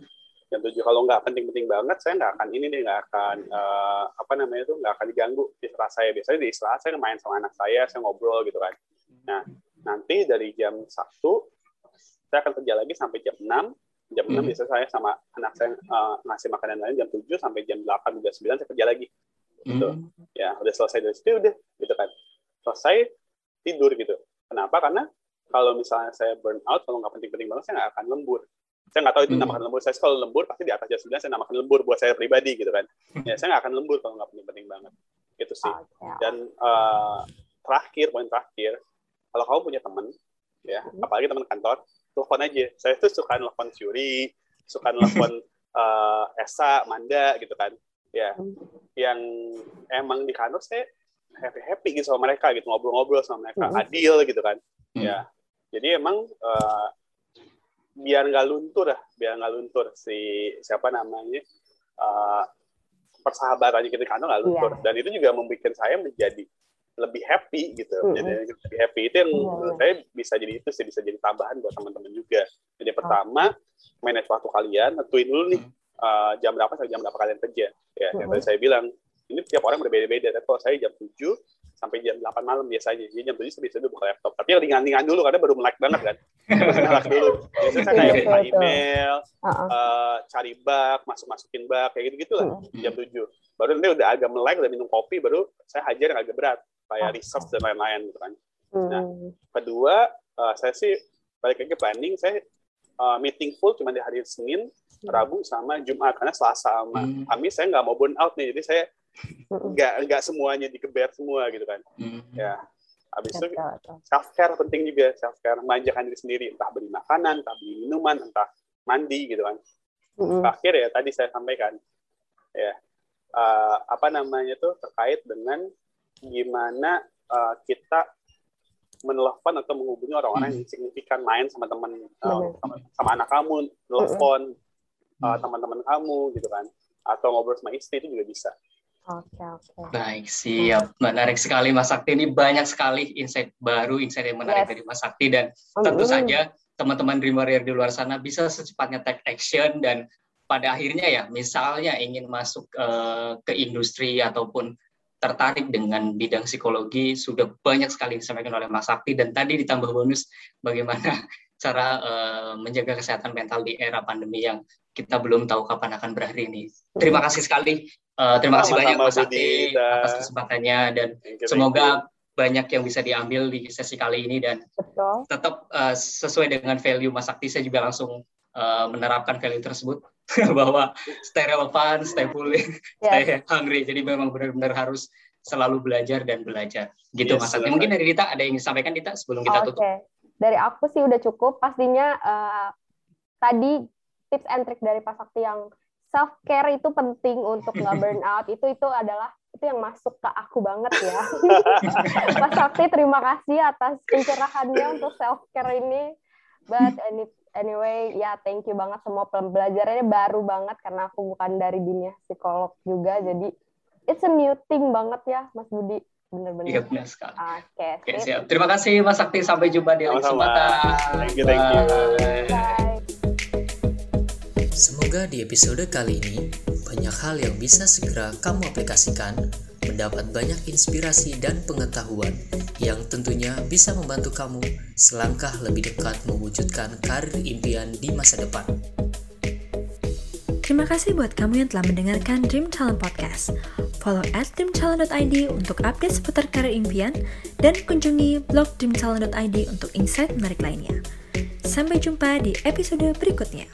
jam tujuh. Kalau nggak penting-penting banget saya nggak akan ini nih nggak akan uh, apa namanya itu nggak akan diganggu istirahat saya. Biasanya di istirahat saya main sama anak saya saya ngobrol gitu kan. Nah nanti dari jam satu saya akan kerja lagi sampai jam enam. Jam enam hmm. biasanya saya sama anak saya uh, ngasih makanan lain. Jam tujuh sampai jam delapan jam sembilan saya kerja lagi. Gitu. Hmm. ya udah selesai dari situ udah gitu kan. Selesai tidur gitu. Kenapa? Karena kalau misalnya saya burn out kalau nggak penting-penting banget saya nggak akan lembur. Saya nggak tahu itu hmm. namakan lembur. Saya kalau lembur pasti di atas jam 9 saya namakan lembur buat saya pribadi gitu kan. Ya saya nggak akan lembur kalau nggak penting-penting banget. Gitu sih. Dan uh, terakhir poin terakhir. Kalau kamu punya teman ya hmm. apalagi teman kantor telepon aja. Saya tuh suka telepon Syuri suka telepon uh, Esa Manda gitu kan. Ya hmm. yang emang di kantor saya happy happy gitu sama mereka gitu ngobrol-ngobrol sama mereka adil gitu kan. Ya jadi emang uh, biar nggak luntur ya biar nggak luntur si siapa namanya uh, persahabatan kita di kantor nggak luntur. Yeah. dan itu juga membuat saya menjadi lebih happy gitu mm -hmm. jadi lebih happy itu yang yeah. menurut saya bisa jadi itu sih bisa jadi tambahan buat teman-teman juga jadi oh. pertama manage waktu kalian tentuin dulu nih uh, jam berapa sampai jam berapa kalian kerja ya mm -hmm. yang tadi saya bilang ini tiap orang berbeda-beda tapi kalau saya jam 7 sampai jam 8 malam biasanya. Jadi jam 7 bisa dulu buka laptop. Tapi yang ringan-ringan dulu karena baru melek banget kan. Terus dulu. Biasanya saya kayak buka email, uh, cari bug, masuk-masukin bug, kayak gitu-gitu lah. Jam 7. Baru nanti udah agak melek, udah minum kopi, baru saya hajar yang agak berat. Kayak research dan lain-lain gitu kan. Nah, kedua, uh, saya sih balik lagi planning, saya uh, meeting full cuma di hari Senin, Rabu sama Jumat karena Selasa sama Kamis saya nggak mau burn out nih jadi saya nggak nggak semuanya dikeber semua gitu kan. Mm. ya habis itu self care penting juga self care manjakan diri sendiri entah beli makanan entah beli minuman entah mandi gitu kan. Mm. terakhir ya tadi saya sampaikan ya uh, apa namanya tuh terkait dengan gimana uh, kita menelpon atau menghubungi orang-orang yang signifikan main sama teman uh, sama, sama anak kamu telepon uh, teman-teman kamu gitu kan atau ngobrol sama istri itu juga bisa Oke, oke. Baik, siap. Menarik sekali Mas Sakti. Ini banyak sekali insight baru, insight yang menarik yes. dari Mas Sakti. Dan tentu mm. saja teman-teman Dream Warrior di luar sana bisa secepatnya take action dan pada akhirnya ya, misalnya ingin masuk uh, ke industri ataupun tertarik dengan bidang psikologi sudah banyak sekali disampaikan oleh Mas Sakti. Dan tadi ditambah bonus bagaimana cara uh, menjaga kesehatan mental di era pandemi yang kita belum tahu kapan akan berakhir ini. Terima kasih sekali, uh, terima kasih banyak Mas Sakti atas kesempatannya. Dan semoga banyak yang bisa diambil di sesi kali ini dan Betul. tetap uh, sesuai dengan value Mas Sakti. Saya juga langsung uh, menerapkan value tersebut bahwa stay relevan, stay pulih, yes. stay hungry. Jadi memang benar-benar harus selalu belajar dan belajar. Gitu yes, Mas Sakti. Mungkin dari Dita ada yang disampaikan Dita sebelum kita tutup. Okay. Dari aku sih udah cukup. Pastinya uh, tadi tips and trick dari Pak Sakti yang self care itu penting untuk nggak burn out. Itu itu adalah itu yang masuk ke aku banget ya. Pak Sakti terima kasih atas pencerahannya untuk self care ini. But any anyway ya thank you banget semua pembelajarannya. Baru banget karena aku bukan dari dunia psikolog juga jadi it's a new thing banget ya Mas Budi. Benar-benar iya benar sekali. Oke okay, okay, siap. Terima kasih Mas Sakti. Sampai jumpa di kesempatan thank you thank you. Bye. Semoga di episode kali ini banyak hal yang bisa segera kamu aplikasikan mendapat banyak inspirasi dan pengetahuan yang tentunya bisa membantu kamu selangkah lebih dekat mewujudkan karir impian di masa depan. Terima kasih buat kamu yang telah mendengarkan Dream Talent Podcast. Follow at dreamtalent.id untuk update seputar karir impian dan kunjungi blog dreamtalent.id untuk insight menarik lainnya. Sampai jumpa di episode berikutnya.